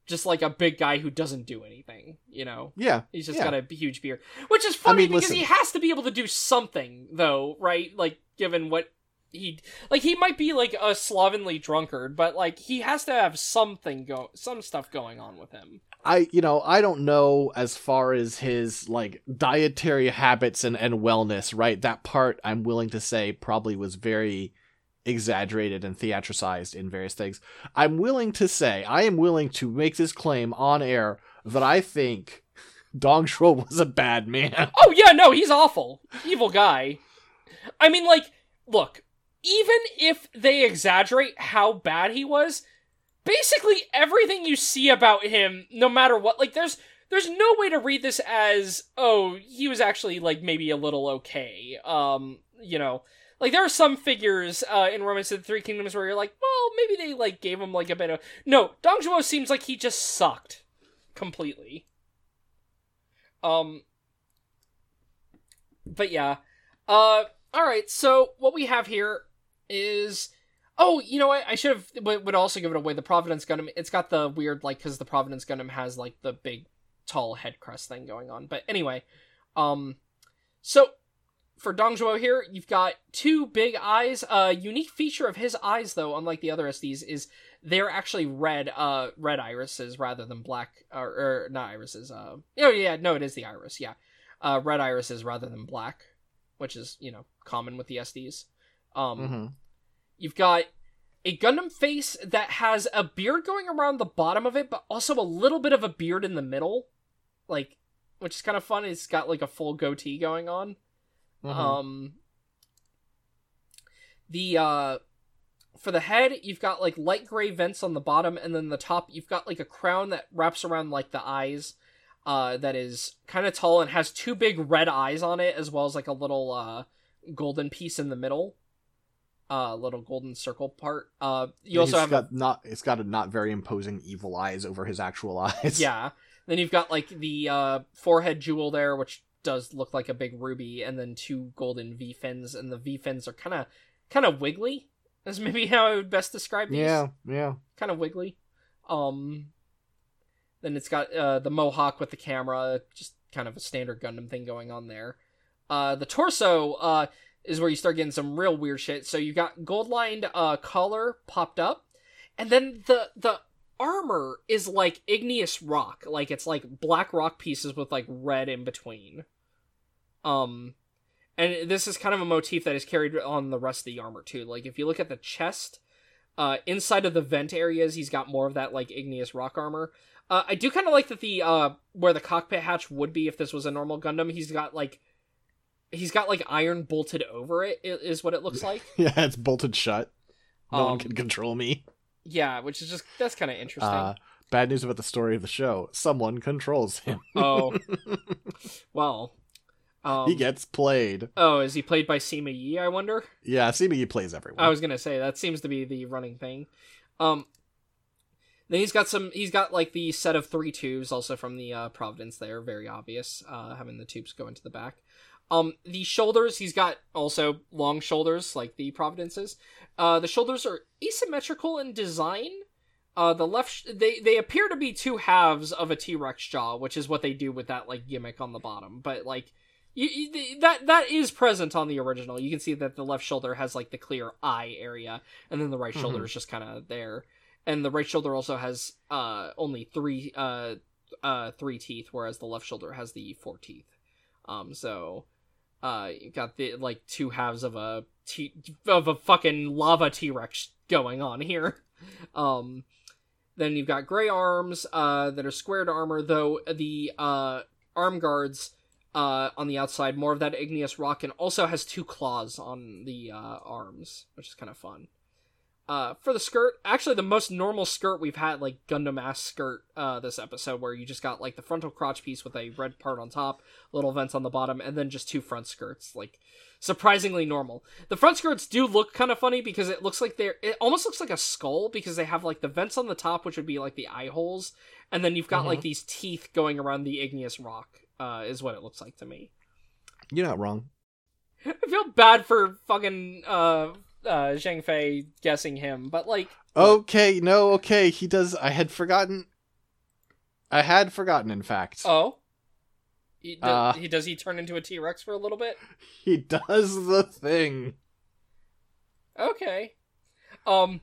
just like a big guy who doesn't do anything. You know, Yeah. he's just Yeah. got a huge beard, which is funny mean, because listen. he has to be able to do something, though, right? Like given what he like, he might be like a slovenly drunkard, but like he has to have something go, some stuff going on with him. I you know, I don't know as far as his like dietary habits and, and wellness, right? That part I'm willing to say probably was very exaggerated and theatricized in various things. I'm willing to say, I am willing to make this claim on air that I think [LAUGHS] Dong Zhuo was a bad man. [LAUGHS] Oh yeah, no, he's awful. Evil guy. I mean like look, even if they exaggerate how bad he was, basically everything you see about him no matter what like there's there's no way to read this as oh, he was actually like maybe a little okay. Um, you know, like there are some figures uh in Romance of the Three Kingdoms where you're like, well, maybe they like gave him like a bit of No, Dong Zhuo seems like he just sucked completely. Um but yeah. Uh all right. So what we have here is Oh, you know what? I should have would also give it away. The Providence Gundam. It's got the weird like because the Providence Gundam has like the big tall head crest thing going on. But anyway, um, so for Dongzhuo here, you've got two big eyes. A uh, unique feature of his eyes, though, unlike the other SDs, is they're actually red, uh, red irises rather than black, or, or not irises. Uh, oh yeah, no, it is the iris. Yeah, uh, red irises rather than black, which is you know common with the SDs. Um, Mhm. You've got a Gundam face that has a beard going around the bottom of it, but also a little bit of a beard in the middle, like, which is kind of fun. It's got like a full goatee going on. Mhm. Um, the uh, for the head, you've got like light gray vents on the bottom, and then the top, you've got like a crown that wraps around like the eyes. Uh, that is kind of tall and has two big red eyes on it, as well as like a little uh golden piece in the middle uh little golden circle part. Uh you Yeah, also have got not it's got a not very imposing evil eyes over his actual [LAUGHS] eyes. yeah. Then you've got like the uh forehead jewel there which does look like a big ruby and then two golden v fins and the v fins are kind of kind of wiggly is maybe how i would best describe these. Yeah, yeah. kind of wiggly. Um then it's got uh the mohawk with the camera just kind of a standard gundam thing going on there. Uh the torso uh is where you start getting some real weird shit. So you got gold lined uh collar popped up and then the the armor is like igneous rock. Like it's like black rock pieces with like red in between. Um and this is kind of a motif that is carried on the rest of the armor too. Like if you look at the chest uh inside of the vent areas he's got more of that like igneous rock armor. Uh, I do kind of like that the uh where the cockpit hatch would be if this was a normal Gundam. He's got like he's got like iron bolted over it is what it looks like. [LAUGHS] Yeah, it's bolted shut. No one Um, can control me. Yeah, which is just that's kind of interesting. Uh, bad news about the story of the show. Someone controls him. oh, [LAUGHS] well, um, he gets played. Oh, is he played by Sima Yi? I wonder. Yeah, CBE plays everyone. I was gonna say that seems to be the running thing. Um, then he's got some. He's got like the set of three tubes, also from the uh, Providence. There, very obvious, uh, having the tubes go into the back. Um, the shoulders. He's got also long shoulders, like the Providences. Uh, the shoulders are asymmetrical in design. Uh, the left sh- they they appear to be two halves of a T Rex jaw, which is what they do with that like gimmick on the bottom. But like you, you, that that is present on the original. You can see that the left shoulder has like the clear eye area, and then the right shoulder Mhm. is just kind of there. And the right shoulder also has uh only three uh uh three teeth, whereas the left shoulder has the four teeth. Um, so Uh, you got the like two halves of a t of a fucking lava T Rex going on here. [LAUGHS] Um, then you've got gray arms uh, that are squared armor, though the uh, arm guards uh, on the outside, more of that igneous rock, and also has two claws on the uh, arms, which is kind of fun. Uh, for the skirt, actually the most normal skirt we've had, like Gundam ass skirt, uh, this episode, where you just got like the frontal crotch piece with a red part on top, little vents on the bottom, and then just two front skirts. Like surprisingly normal. The front skirts do look kind of funny because it looks like they're, it almost looks like a skull because they have like the vents on the top, which would be like the eye holes, and then you've got Mhm. like these teeth going around the igneous rock. Uh, is what it looks like to me. You're not wrong. [LAUGHS] I feel bad for fucking uh uh Zhang Fei guessing him, but like Okay, no, okay. He does. I had forgotten. I had forgotten, in fact. oh. He, do- Uh. he does he turn into a T Rex for a little bit? He does the thing. Okay. Um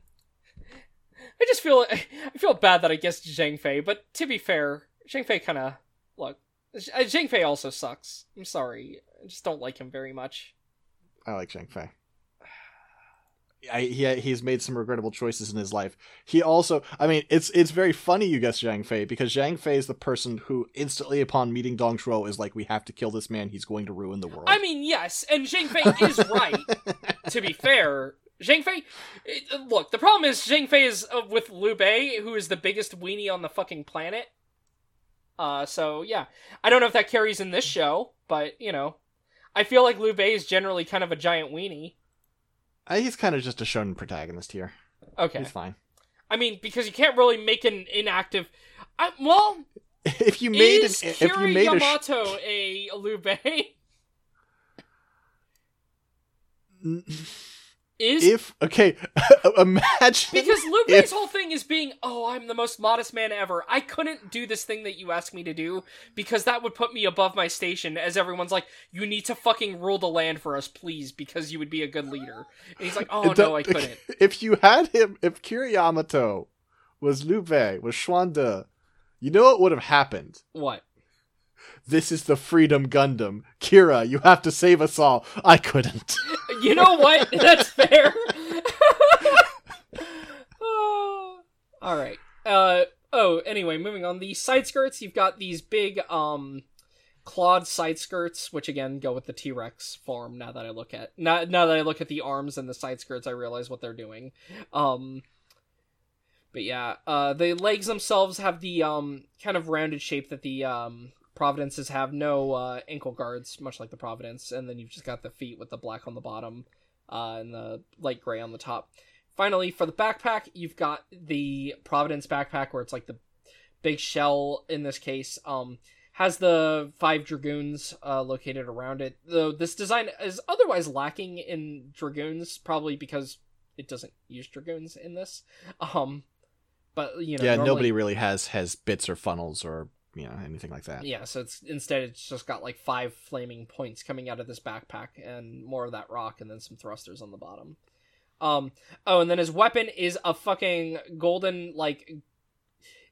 I just feel I feel bad that I guessed Zhang Fei, but to be fair, Zhang Fei kind of look. Z- uh, Zhang Fei also sucks. I'm sorry, I just don't like him very much. I like Zhang Fei. I, he he's made some regrettable choices in his life. He also, I mean, it's it's very funny you guess Zhang Fei because Zhang Fei is the person who instantly upon meeting Dong Zhuo is like, we have to kill this man. He's going to ruin the world. I mean, yes, and Zhang Fei is right. [LAUGHS] to be fair, Zhang Fei. it- Look, the problem is Zhang Fei is uh, with Liu Bei, who is the biggest weenie on the fucking planet. Uh, so yeah, I don't know if that carries in this show, but you know, I feel like Liu Bei is generally kind of a giant weenie. He's kind of just a shonen protagonist here. Okay, He's fine. I mean because you can't really make an inactive. I, well, [LAUGHS] If you made an, is if Kira you made a sh- Yamato a Liu Bei? [LAUGHS] Is if okay, [LAUGHS] imagine Because Liu if- whole thing is being, oh, I'm the most modest man ever. I couldn't do this thing that you asked me to do because that would put me above my station. As everyone's like, you need to fucking rule the land for us, please, because you would be a good leader. And he's like, oh It no, I [LAUGHS] couldn't. If you had him, if Kira Yamato was Liu Bei, was Xuande, you know what would have happened? What? This is the Freedom Gundam. Kira, you have to save us all. I couldn't. [LAUGHS] You know what? [LAUGHS] That's fair. [LAUGHS] All right. Uh oh. Anyway, moving on. The side skirts. You've got these big um clawed side skirts, which again go with the T Rex form. Now that I look at now, now that I look at the arms and the side skirts, I realize what they're doing. Um. But yeah, uh, the legs themselves have the um kind of rounded shape that the um Providences have no uh, ankle guards, much like the Providence, and then you've just got the feet with the black on the bottom uh, and the light gray on the top. Finally, for the backpack, you've got the Providence backpack where it's like the big shell in this case. Um, has the five dragoons uh, located around it. Though this design is otherwise lacking in dragoons, probably because it doesn't use dragoons in this. Um, but you know, yeah, normally- nobody really has has bits or funnels or you know anything like that. yeah, so it's instead it's just got like five flaming points coming out of this backpack and more of that rock and then some thrusters on the bottom. Um oh and then his weapon is a fucking golden like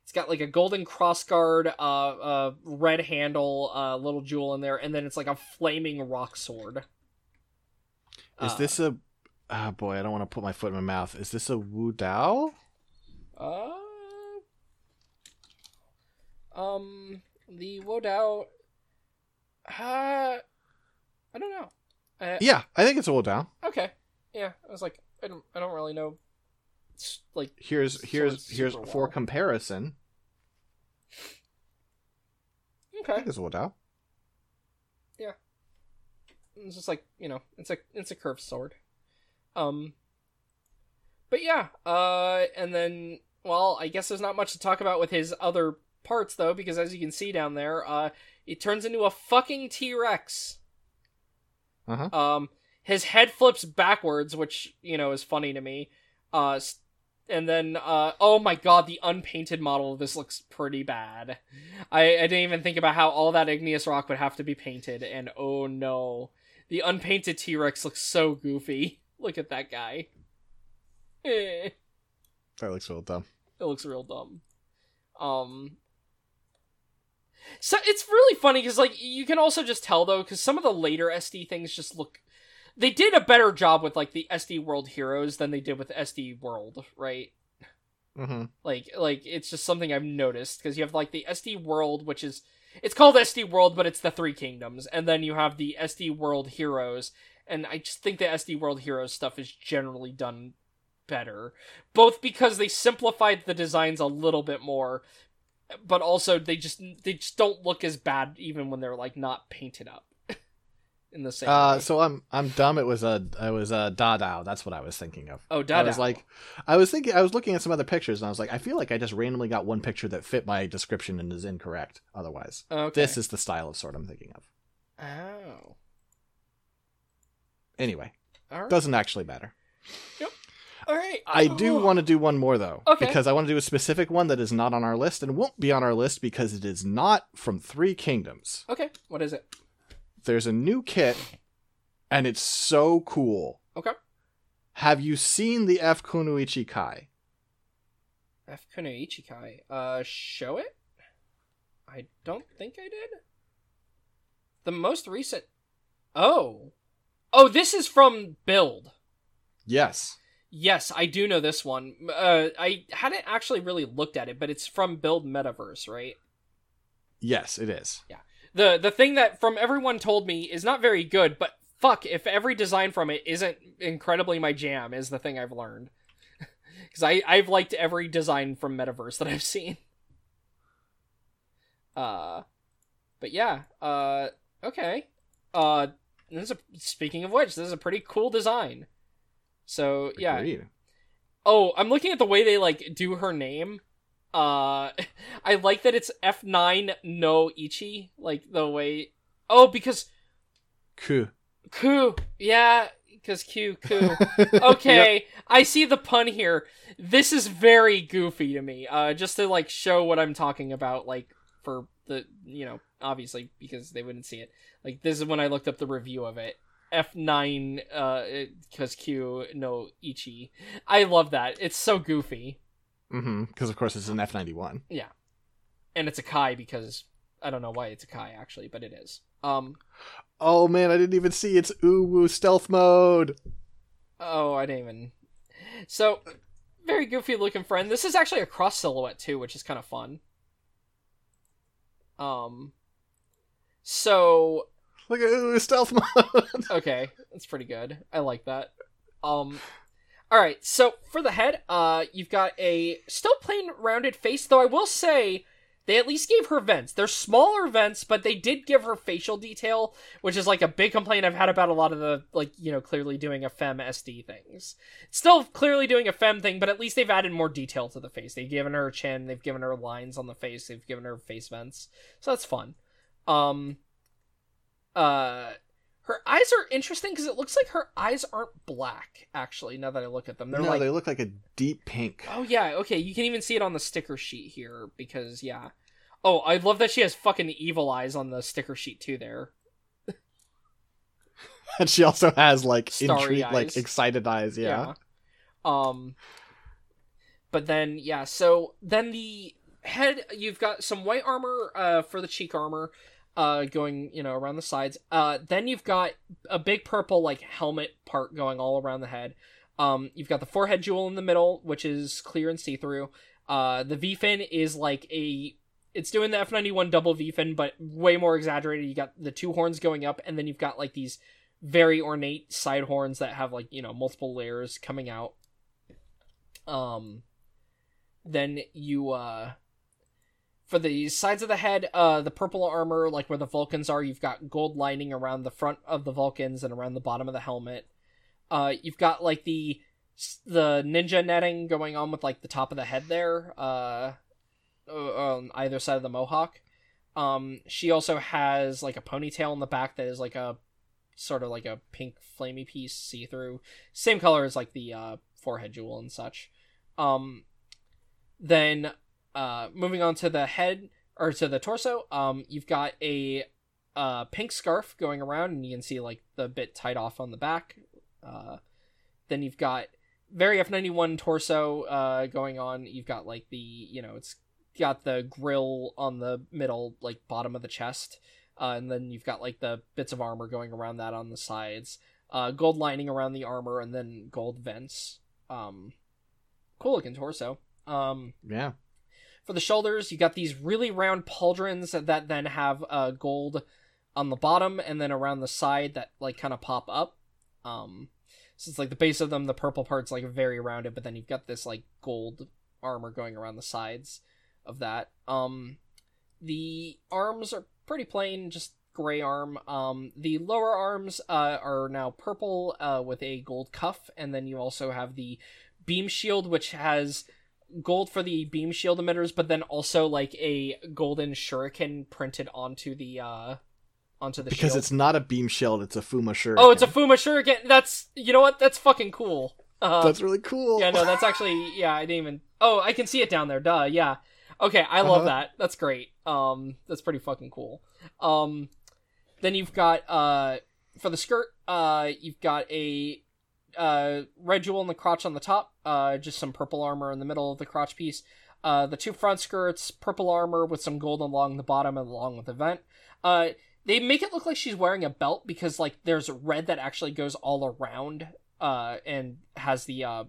it's got like a golden crossguard, uh uh red handle, uh little jewel in there, and then it's like a flaming rock sword. Is Uh, this a? Oh boy, I don't want to put my foot in my mouth. Is this a Wu Dao? uh um the Wodao uh I don't know. Uh, Yeah, I think it's a Wu Dao. Okay. Yeah, I was like, I don't, I don't really know. Like, Here's here's here's super for well. comparison. I okay, think it's a Wu Dao. it's just like you know, it's a, it's a curved sword. Um, but yeah, uh, and then, well, I guess there's not much to talk about with his other parts though, because as you can see down there, uh, it turns into a fucking T Rex. Uh-huh. Um, his head flips backwards, which you know is funny to me. Uh, and then uh, oh my god, the unpainted model of this looks pretty bad. I I didn't even think about how all that igneous rock would have to be painted, and oh no, the unpainted T Rex looks so goofy. [LAUGHS] Look at that guy. Eh, That looks real dumb. it looks real dumb. Um. So it's really funny because like you can also just tell though because some of the later SD things just look. They did a better job with like the SD World heroes than they did with SD World, right? Mm-hmm. Like like it's just something I've noticed because you have like the SD World, which is it's called SD World, but it's the Three Kingdoms, and then you have the SD World heroes, and I just think the SD World heroes stuff is generally done better, both because they simplified the designs a little bit more, but also they just they just don't look as bad even when they're like not painted up [LAUGHS] in the same Uh, way. so I'm I'm dumb. It was a it was a Dadao. That's what I was thinking of. oh, I Dada. was like, I was thinking, I was looking at some other pictures, and I was like, I feel like I just randomly got one picture that fit my description and is incorrect. Otherwise, okay. this is the style of sword I'm thinking of. oh, Anyway, right, doesn't actually matter. All right. I do want to do one more though, Okay. because I want to do a specific one that is not on our list and won't be on our list because it is not from Three Kingdoms. Okay, what is it? There's a new kit, and it's so cool. Okay. Have you seen the F Kunoichi Kai? F Kunoichi Kai. Uh, show it? I don't think I did. The most recent. Oh. Oh, this is from Build. Yes. Yes, I do know this one. Uh, I hadn't actually really looked at it, but it's from Build Metaverse, right? Yes, it is. Yeah. The the thing that from everyone told me is not very good, but fuck, if every design from it isn't incredibly my jam, is the thing I've learned. [LAUGHS] Because I I've liked every design from Metaverse that I've [LAUGHS] seen. Uh, but yeah. Uh, okay. Uh, this is a, speaking of which, this is a pretty cool design. So yeah. Agreed. Oh, I'm looking at the way they like do her name. Uh [LAUGHS] I like that it's F9 no Ichi, like the way Oh, because Ku. Ku. Yeah, cuz Q Ku. [LAUGHS] Okay, I see the pun here. This is very goofy to me. Uh just to like show what I'm talking about like for the, you know, obviously because they wouldn't see it. Like this is when I looked up the review of it. F9 uh cuz Q no Ichi. I love that. It's so goofy. Mm-hmm. Because of course it's an F ninety one. Yeah. And it's a Kai because I don't know why it's a Kai actually, but it is. Um Oh man, I didn't even see its Uwu stealth mode. oh, I didn't even So very goofy looking friend. This is actually a cross silhouette too, which is kind of fun. Um so Look at stealth [LAUGHS] mode. okay, that's pretty good. I like that. Um all right, so for the head, uh you've got a still plain rounded face, though I will say they at least gave her vents. They're smaller vents, but they did give her facial detail, which is like a big complaint I've had about a lot of the like, you know, clearly doing a fem SD things. Still clearly doing a fem thing, but at least they've added more detail to the face. They've given her a chin, they've given her lines on the face, they've given her face vents. So that's fun. Um uh her eyes are interesting because it looks like her eyes aren't black actually now that i look at them they're no, like they look like a deep pink. oh yeah okay you can even see it on the sticker sheet here because yeah oh i love that she has fucking evil eyes on the sticker sheet too there [LAUGHS] And she also has like Starry intrigue, eyes. like excited eyes. Yeah. um but then yeah so then the head you've got some white armor uh for the cheek armor uh going you know around the sides. Uh then you've got a big purple like helmet part going all around the head. Um you've got the forehead jewel in the middle which is clear and see-through. Uh the v-fin is like a it's doing the f91 double v-fin but way more exaggerated. You got the two horns going up and then you've got like these very ornate side horns that have like you know multiple layers coming out. Um then you uh for the sides of the head uh the purple armor like where the vulcans are you've got gold lining around the front of the vulcans and around the bottom of the helmet. Uh you've got like the the ninja netting going on with like the top of the head there uh on either side of the mohawk. Um she also has like a ponytail in the back that is like a sort of like a pink flamey piece see through same color as like the uh forehead jewel and such. Um then uh moving on to the head or to the torso um you've got a uh pink scarf going around and you can see like the bit tied off on the back uh then you've got very f91 torso uh going on you've got like the you know it's got the grill on the middle, like bottom of the chest, uh, and then you've got like the bits of armor going around that on the sides, uh, gold lining around the armor, and then gold vents. Um, cool looking torso. Um, Yeah. For the shoulders, you got these really round pauldrons that, then have uh, gold on the bottom and then around the side that like kind of pop up. Um, so it's like the base of them, the purple part's like very rounded, but then you've got this like gold armor going around the sides of that. Um, the arms are pretty plain, just gray arm. Um, the lower arms uh, are now purple uh, with a gold cuff, and then you also have the beam shield, which has gold for the beam shield emitters, but then also like a golden shuriken printed onto the uh onto the Because shield. it's not a beam shield, it's a Fuma shirt. oh, it's a Fuma shuriken. That's you know what? That's fucking cool. Uh, That's really cool. yeah, no, that's actually yeah. I didn't even. Oh, I can see it down there. Duh. Yeah. Okay, I love Uh-huh. that. That's great. Um, that's pretty fucking cool. Um, then you've got uh for the skirt, uh, you've got a uh red jewel in the crotch on the top, uh, just some purple armor in the middle of the crotch piece. Uh, the two front skirts, purple armor with some gold along the bottom and along with the vent. Uh, they make it look like she's wearing a belt because like there's red that actually goes all around uh and has the uh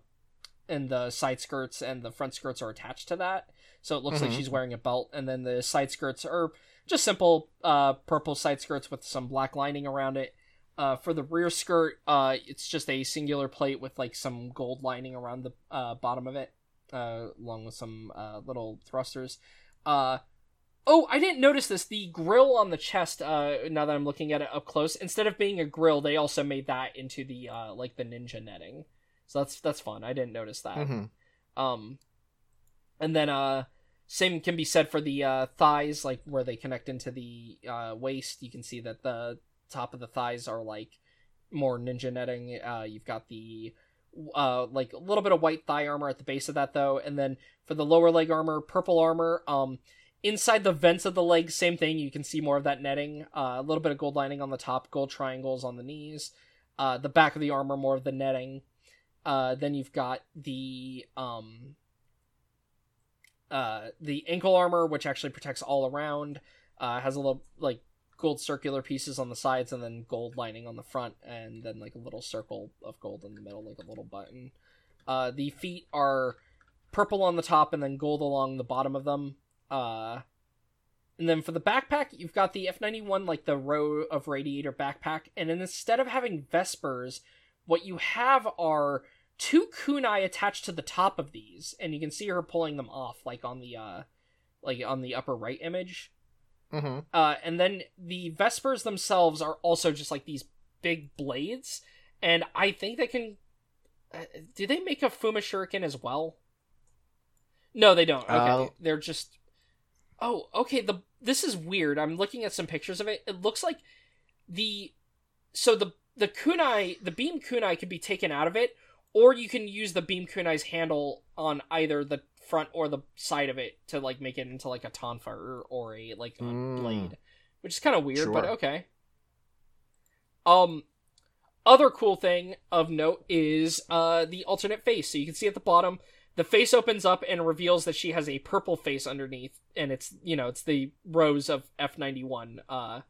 and the side skirts and the front skirts are attached to that so it looks like Mhm. she's wearing a belt and then the side skirts are just simple uh purple side skirts with some black lining around it uh for the rear skirt uh it's just a singular plate with like some gold lining around the uh bottom of it uh along with some uh little thrusters uh Oh, I didn't notice this. The grill on the chest, uh, now that I'm looking at it up close, instead of being a grill, they also made that into the uh like the ninja netting. So that's that's fun. I didn't notice that. Mhm. Um and then uh same can be said for the uh thighs, like where they connect into the uh waist. You can see that the top of the thighs are like more ninja netting. Uh you've got the uh like a little bit of white thigh armor at the base of that though, and then for the lower leg armor, purple armor. Um inside the vents of the legs, same thing. You can see more of that netting. Uh, a little bit of gold lining on the top, gold triangles on the knees. Uh, the back of the armor, more of the netting. Uh, then you've got the um, uh, the ankle armor, which actually protects all around. Uh, has a little like gold circular pieces on the sides, and then gold lining on the front, and then like a little circle of gold in the middle, like a little button. Uh, the feet are purple on the top, and then gold along the bottom of them. Uh, and then for the backpack, you've got the F ninety one, like the row of radiator backpack, and then instead of having Vespers, what you have are two kunai attached to the top of these, and you can see her pulling them off, like on the uh, like on the upper right image. Mhm. Uh, and then the Vespers themselves are also just like these big blades, and I think they can. Uh, do they make a Fuma Shuriken as well? No, they don't. Okay, Uh, they're just. Oh, okay. The this is weird. I'm looking at some pictures of it. It looks like the so the the kunai the beam kunai can be taken out of it, or you can use the beam kunai's handle on either the front or the side of it to like make it into like a tonfa or, or a like a Mm. blade, which is kind of weird, but okay. Um, other cool thing of note is uh the alternate face. So you can see at the bottom, the face opens up and reveals that she has a purple face underneath, and it's you know it's the rows of F ninety one. Uh,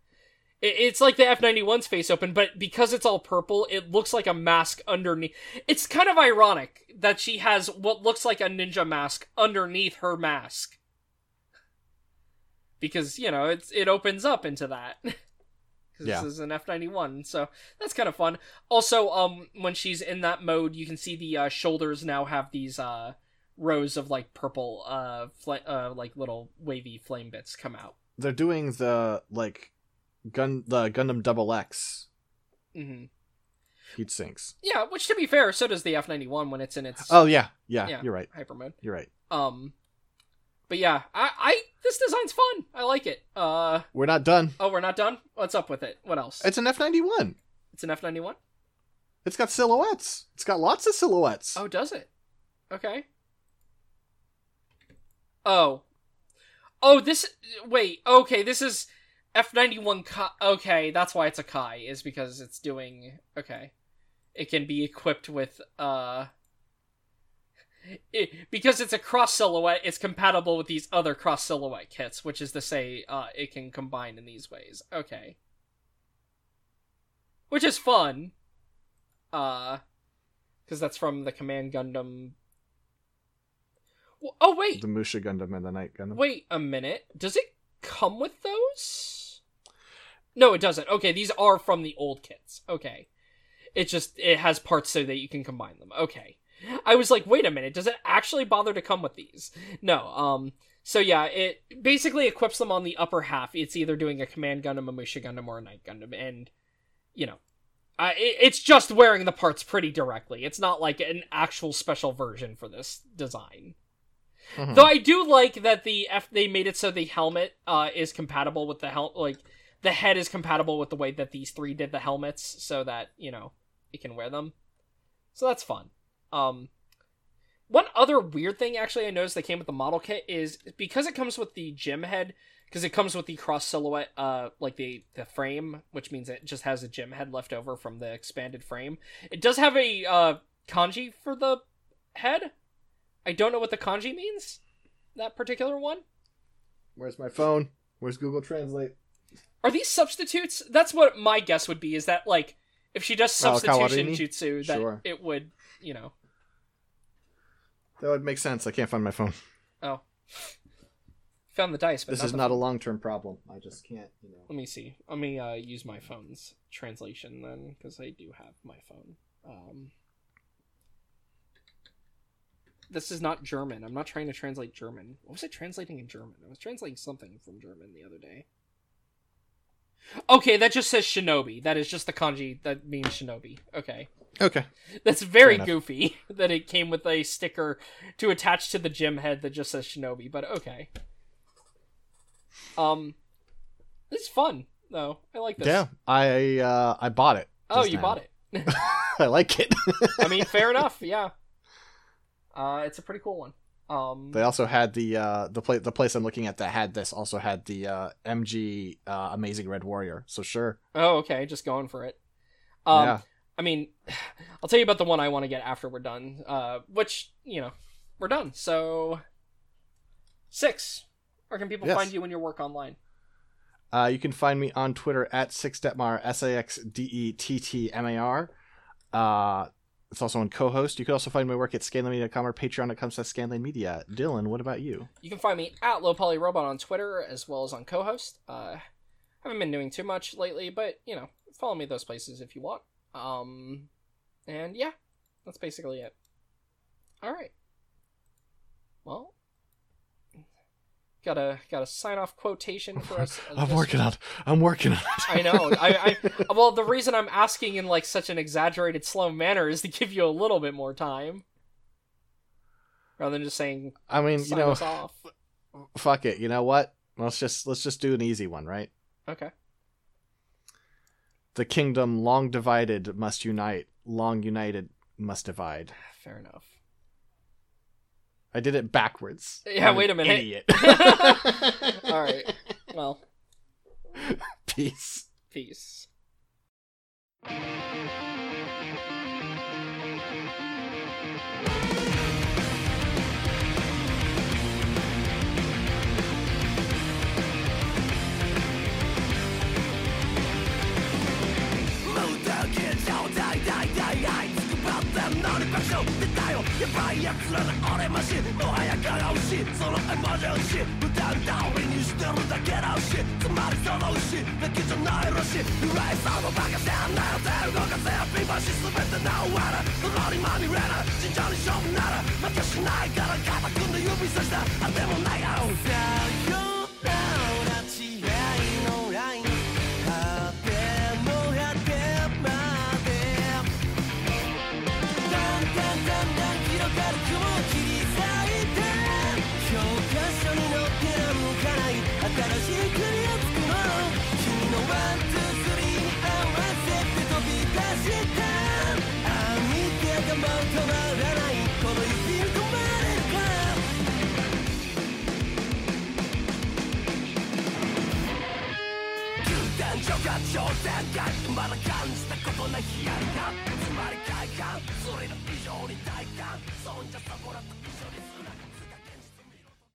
it's like the F 91's face open, but because it's all purple, it looks like a mask underneath. It's kind of ironic that she has what looks like a ninja mask underneath her mask. Because, you know, it's it opens up into that. [LAUGHS] Yeah. This is an F ninety one, so that's kind of fun. Also, um, when she's in that mode, you can see the uh, shoulders now have these uh rows of like purple uh, fl- uh like little wavy flame bits come out. They're doing the like gun the Gundam Double X hmm heat sinks. Yeah, which to be fair, so does the F ninety one when it's in its Oh yeah, yeah, Yeah. you're right. hyper mode. You're right. Um, but yeah, I, I this design's fun. I like it. Uh, We're not done. oh, we're not done. What's up with it? What else? It's an F ninety one. It's an F ninety one. It's got silhouettes. It's got lots of silhouettes. Oh, does it? Okay. Oh, oh, this. Wait. Okay, this is F ninety one. Okay, that's why it's a Kai. Is because it's doing. Okay, it can be equipped with. Uh. it, because it's a cross silhouette, it's compatible with these other cross silhouette kits, which is to say, uh, it can combine in these ways. Okay, which is fun. Uh, because that's from the Command Gundam. Oh wait, The Musha Gundam and the Knight Gundam. wait a minute. Does it come with those? No, it doesn't. Okay, these are from the old kits. Okay, it just it has parts so that you can combine them. Okay, I was like, wait a minute, does it actually bother to come with these? No. Um. So yeah, it basically equips them on the upper half. It's either doing a Command Gundam, a Musha Gundam, or a Knight Gundam, and you know, uh, it, it's just wearing the parts pretty directly. It's not like an actual special version for this design. Mhm. Though I do like that the F they made it so the helmet uh is compatible with the hel like the head is compatible with the way that these three did the helmets so that, you know, it can wear them. So that's fun. Um one other weird thing actually I noticed that came with the model kit is because it comes with the GM head because it comes with the cross silhouette uh like the the frame which means it just has a GM head left over from the expanded frame. It does have a uh kanji for the head. I don't know what the kanji means. That particular one. Where's my phone? Where's Google Translate? Are these substitutes? That's what my guess would be. Is that like if she does Oh, substitution kawarimi? jutsu, that Sure. it would, you know. That would make sense. I can't find my phone. Oh, found the dice. But This not is not a long term problem. I just can't, you know. Let me see. Let me uh, use my phone's translation then, because I do have my phone. Um, this is not German. I'm not trying to translate German. What was I translating in German? I was translating something from German the other day. Okay, that just says shinobi. That is just the kanji that means shinobi. Okay. Okay. That's very goofy [LAUGHS] that it came with a sticker to attach to the GM head that just says Shinobi, but okay. Um, it's fun though. I like this. Yeah, I uh I bought it. Oh, you bought it. [LAUGHS] I like it. [LAUGHS] I mean, fair enough. Yeah. Uh, it's a pretty cool one. Um, they also had the uh the place the place I'm looking at that had this also had the uh MG uh Amazing Red Warrior. So sure. oh, okay, just going for it. Um, yeah. I mean, [SIGHS] I'll tell you about the one I want to get after we're done. Uh, which you know, we're done. So six. Where can people Yes. find you when you work online? Uh, you can find me on Twitter at saxdettmar s a x d e t t m a r. Uh, it's also on Cohost. You can also find my work at scanlinemedia.com or patreon.com slash scanlinemedia. Dylan, what about you? You can find me at Low Poly Robot on Twitter as well as on Cohost. Uh, haven't been doing too much lately, but you know, follow me those places if you want. Um, and yeah, that's basically it. All right. Well, got a got a sign off quotation for us. [LAUGHS] I'm this working on. I'm working on it. I know. I, I well, the reason I'm asking in like such an exaggerated, slow manner is to give you a little bit more time, rather than just saying I mean, you know, us off. fuck it. You know what? Let's just let's just do an easy one, right? Okay. The kingdom long divided must unite. Long united must divide. Fair enough. I did it backwards. Yeah, I'm wait a minute. Idiot. [LAUGHS] All right. Well, [LAUGHS] Peace. peace. やばいやつらの俺マシもはやかうしそのエモーションし歌うな俺にしてるだけだしつまりその牛だけじゃないらしい未来さもバカせんなよ手動かせよピバシ全てなおわらそ泥にまみれな慎重に勝負なら負けしないから肩組んで指さしたあてもないやろが舞うらなこの指に込まれるか牛タンチ頂点かまだ感じたことないヒヤリ感つまり快感それの以常に大感そんじゃさボら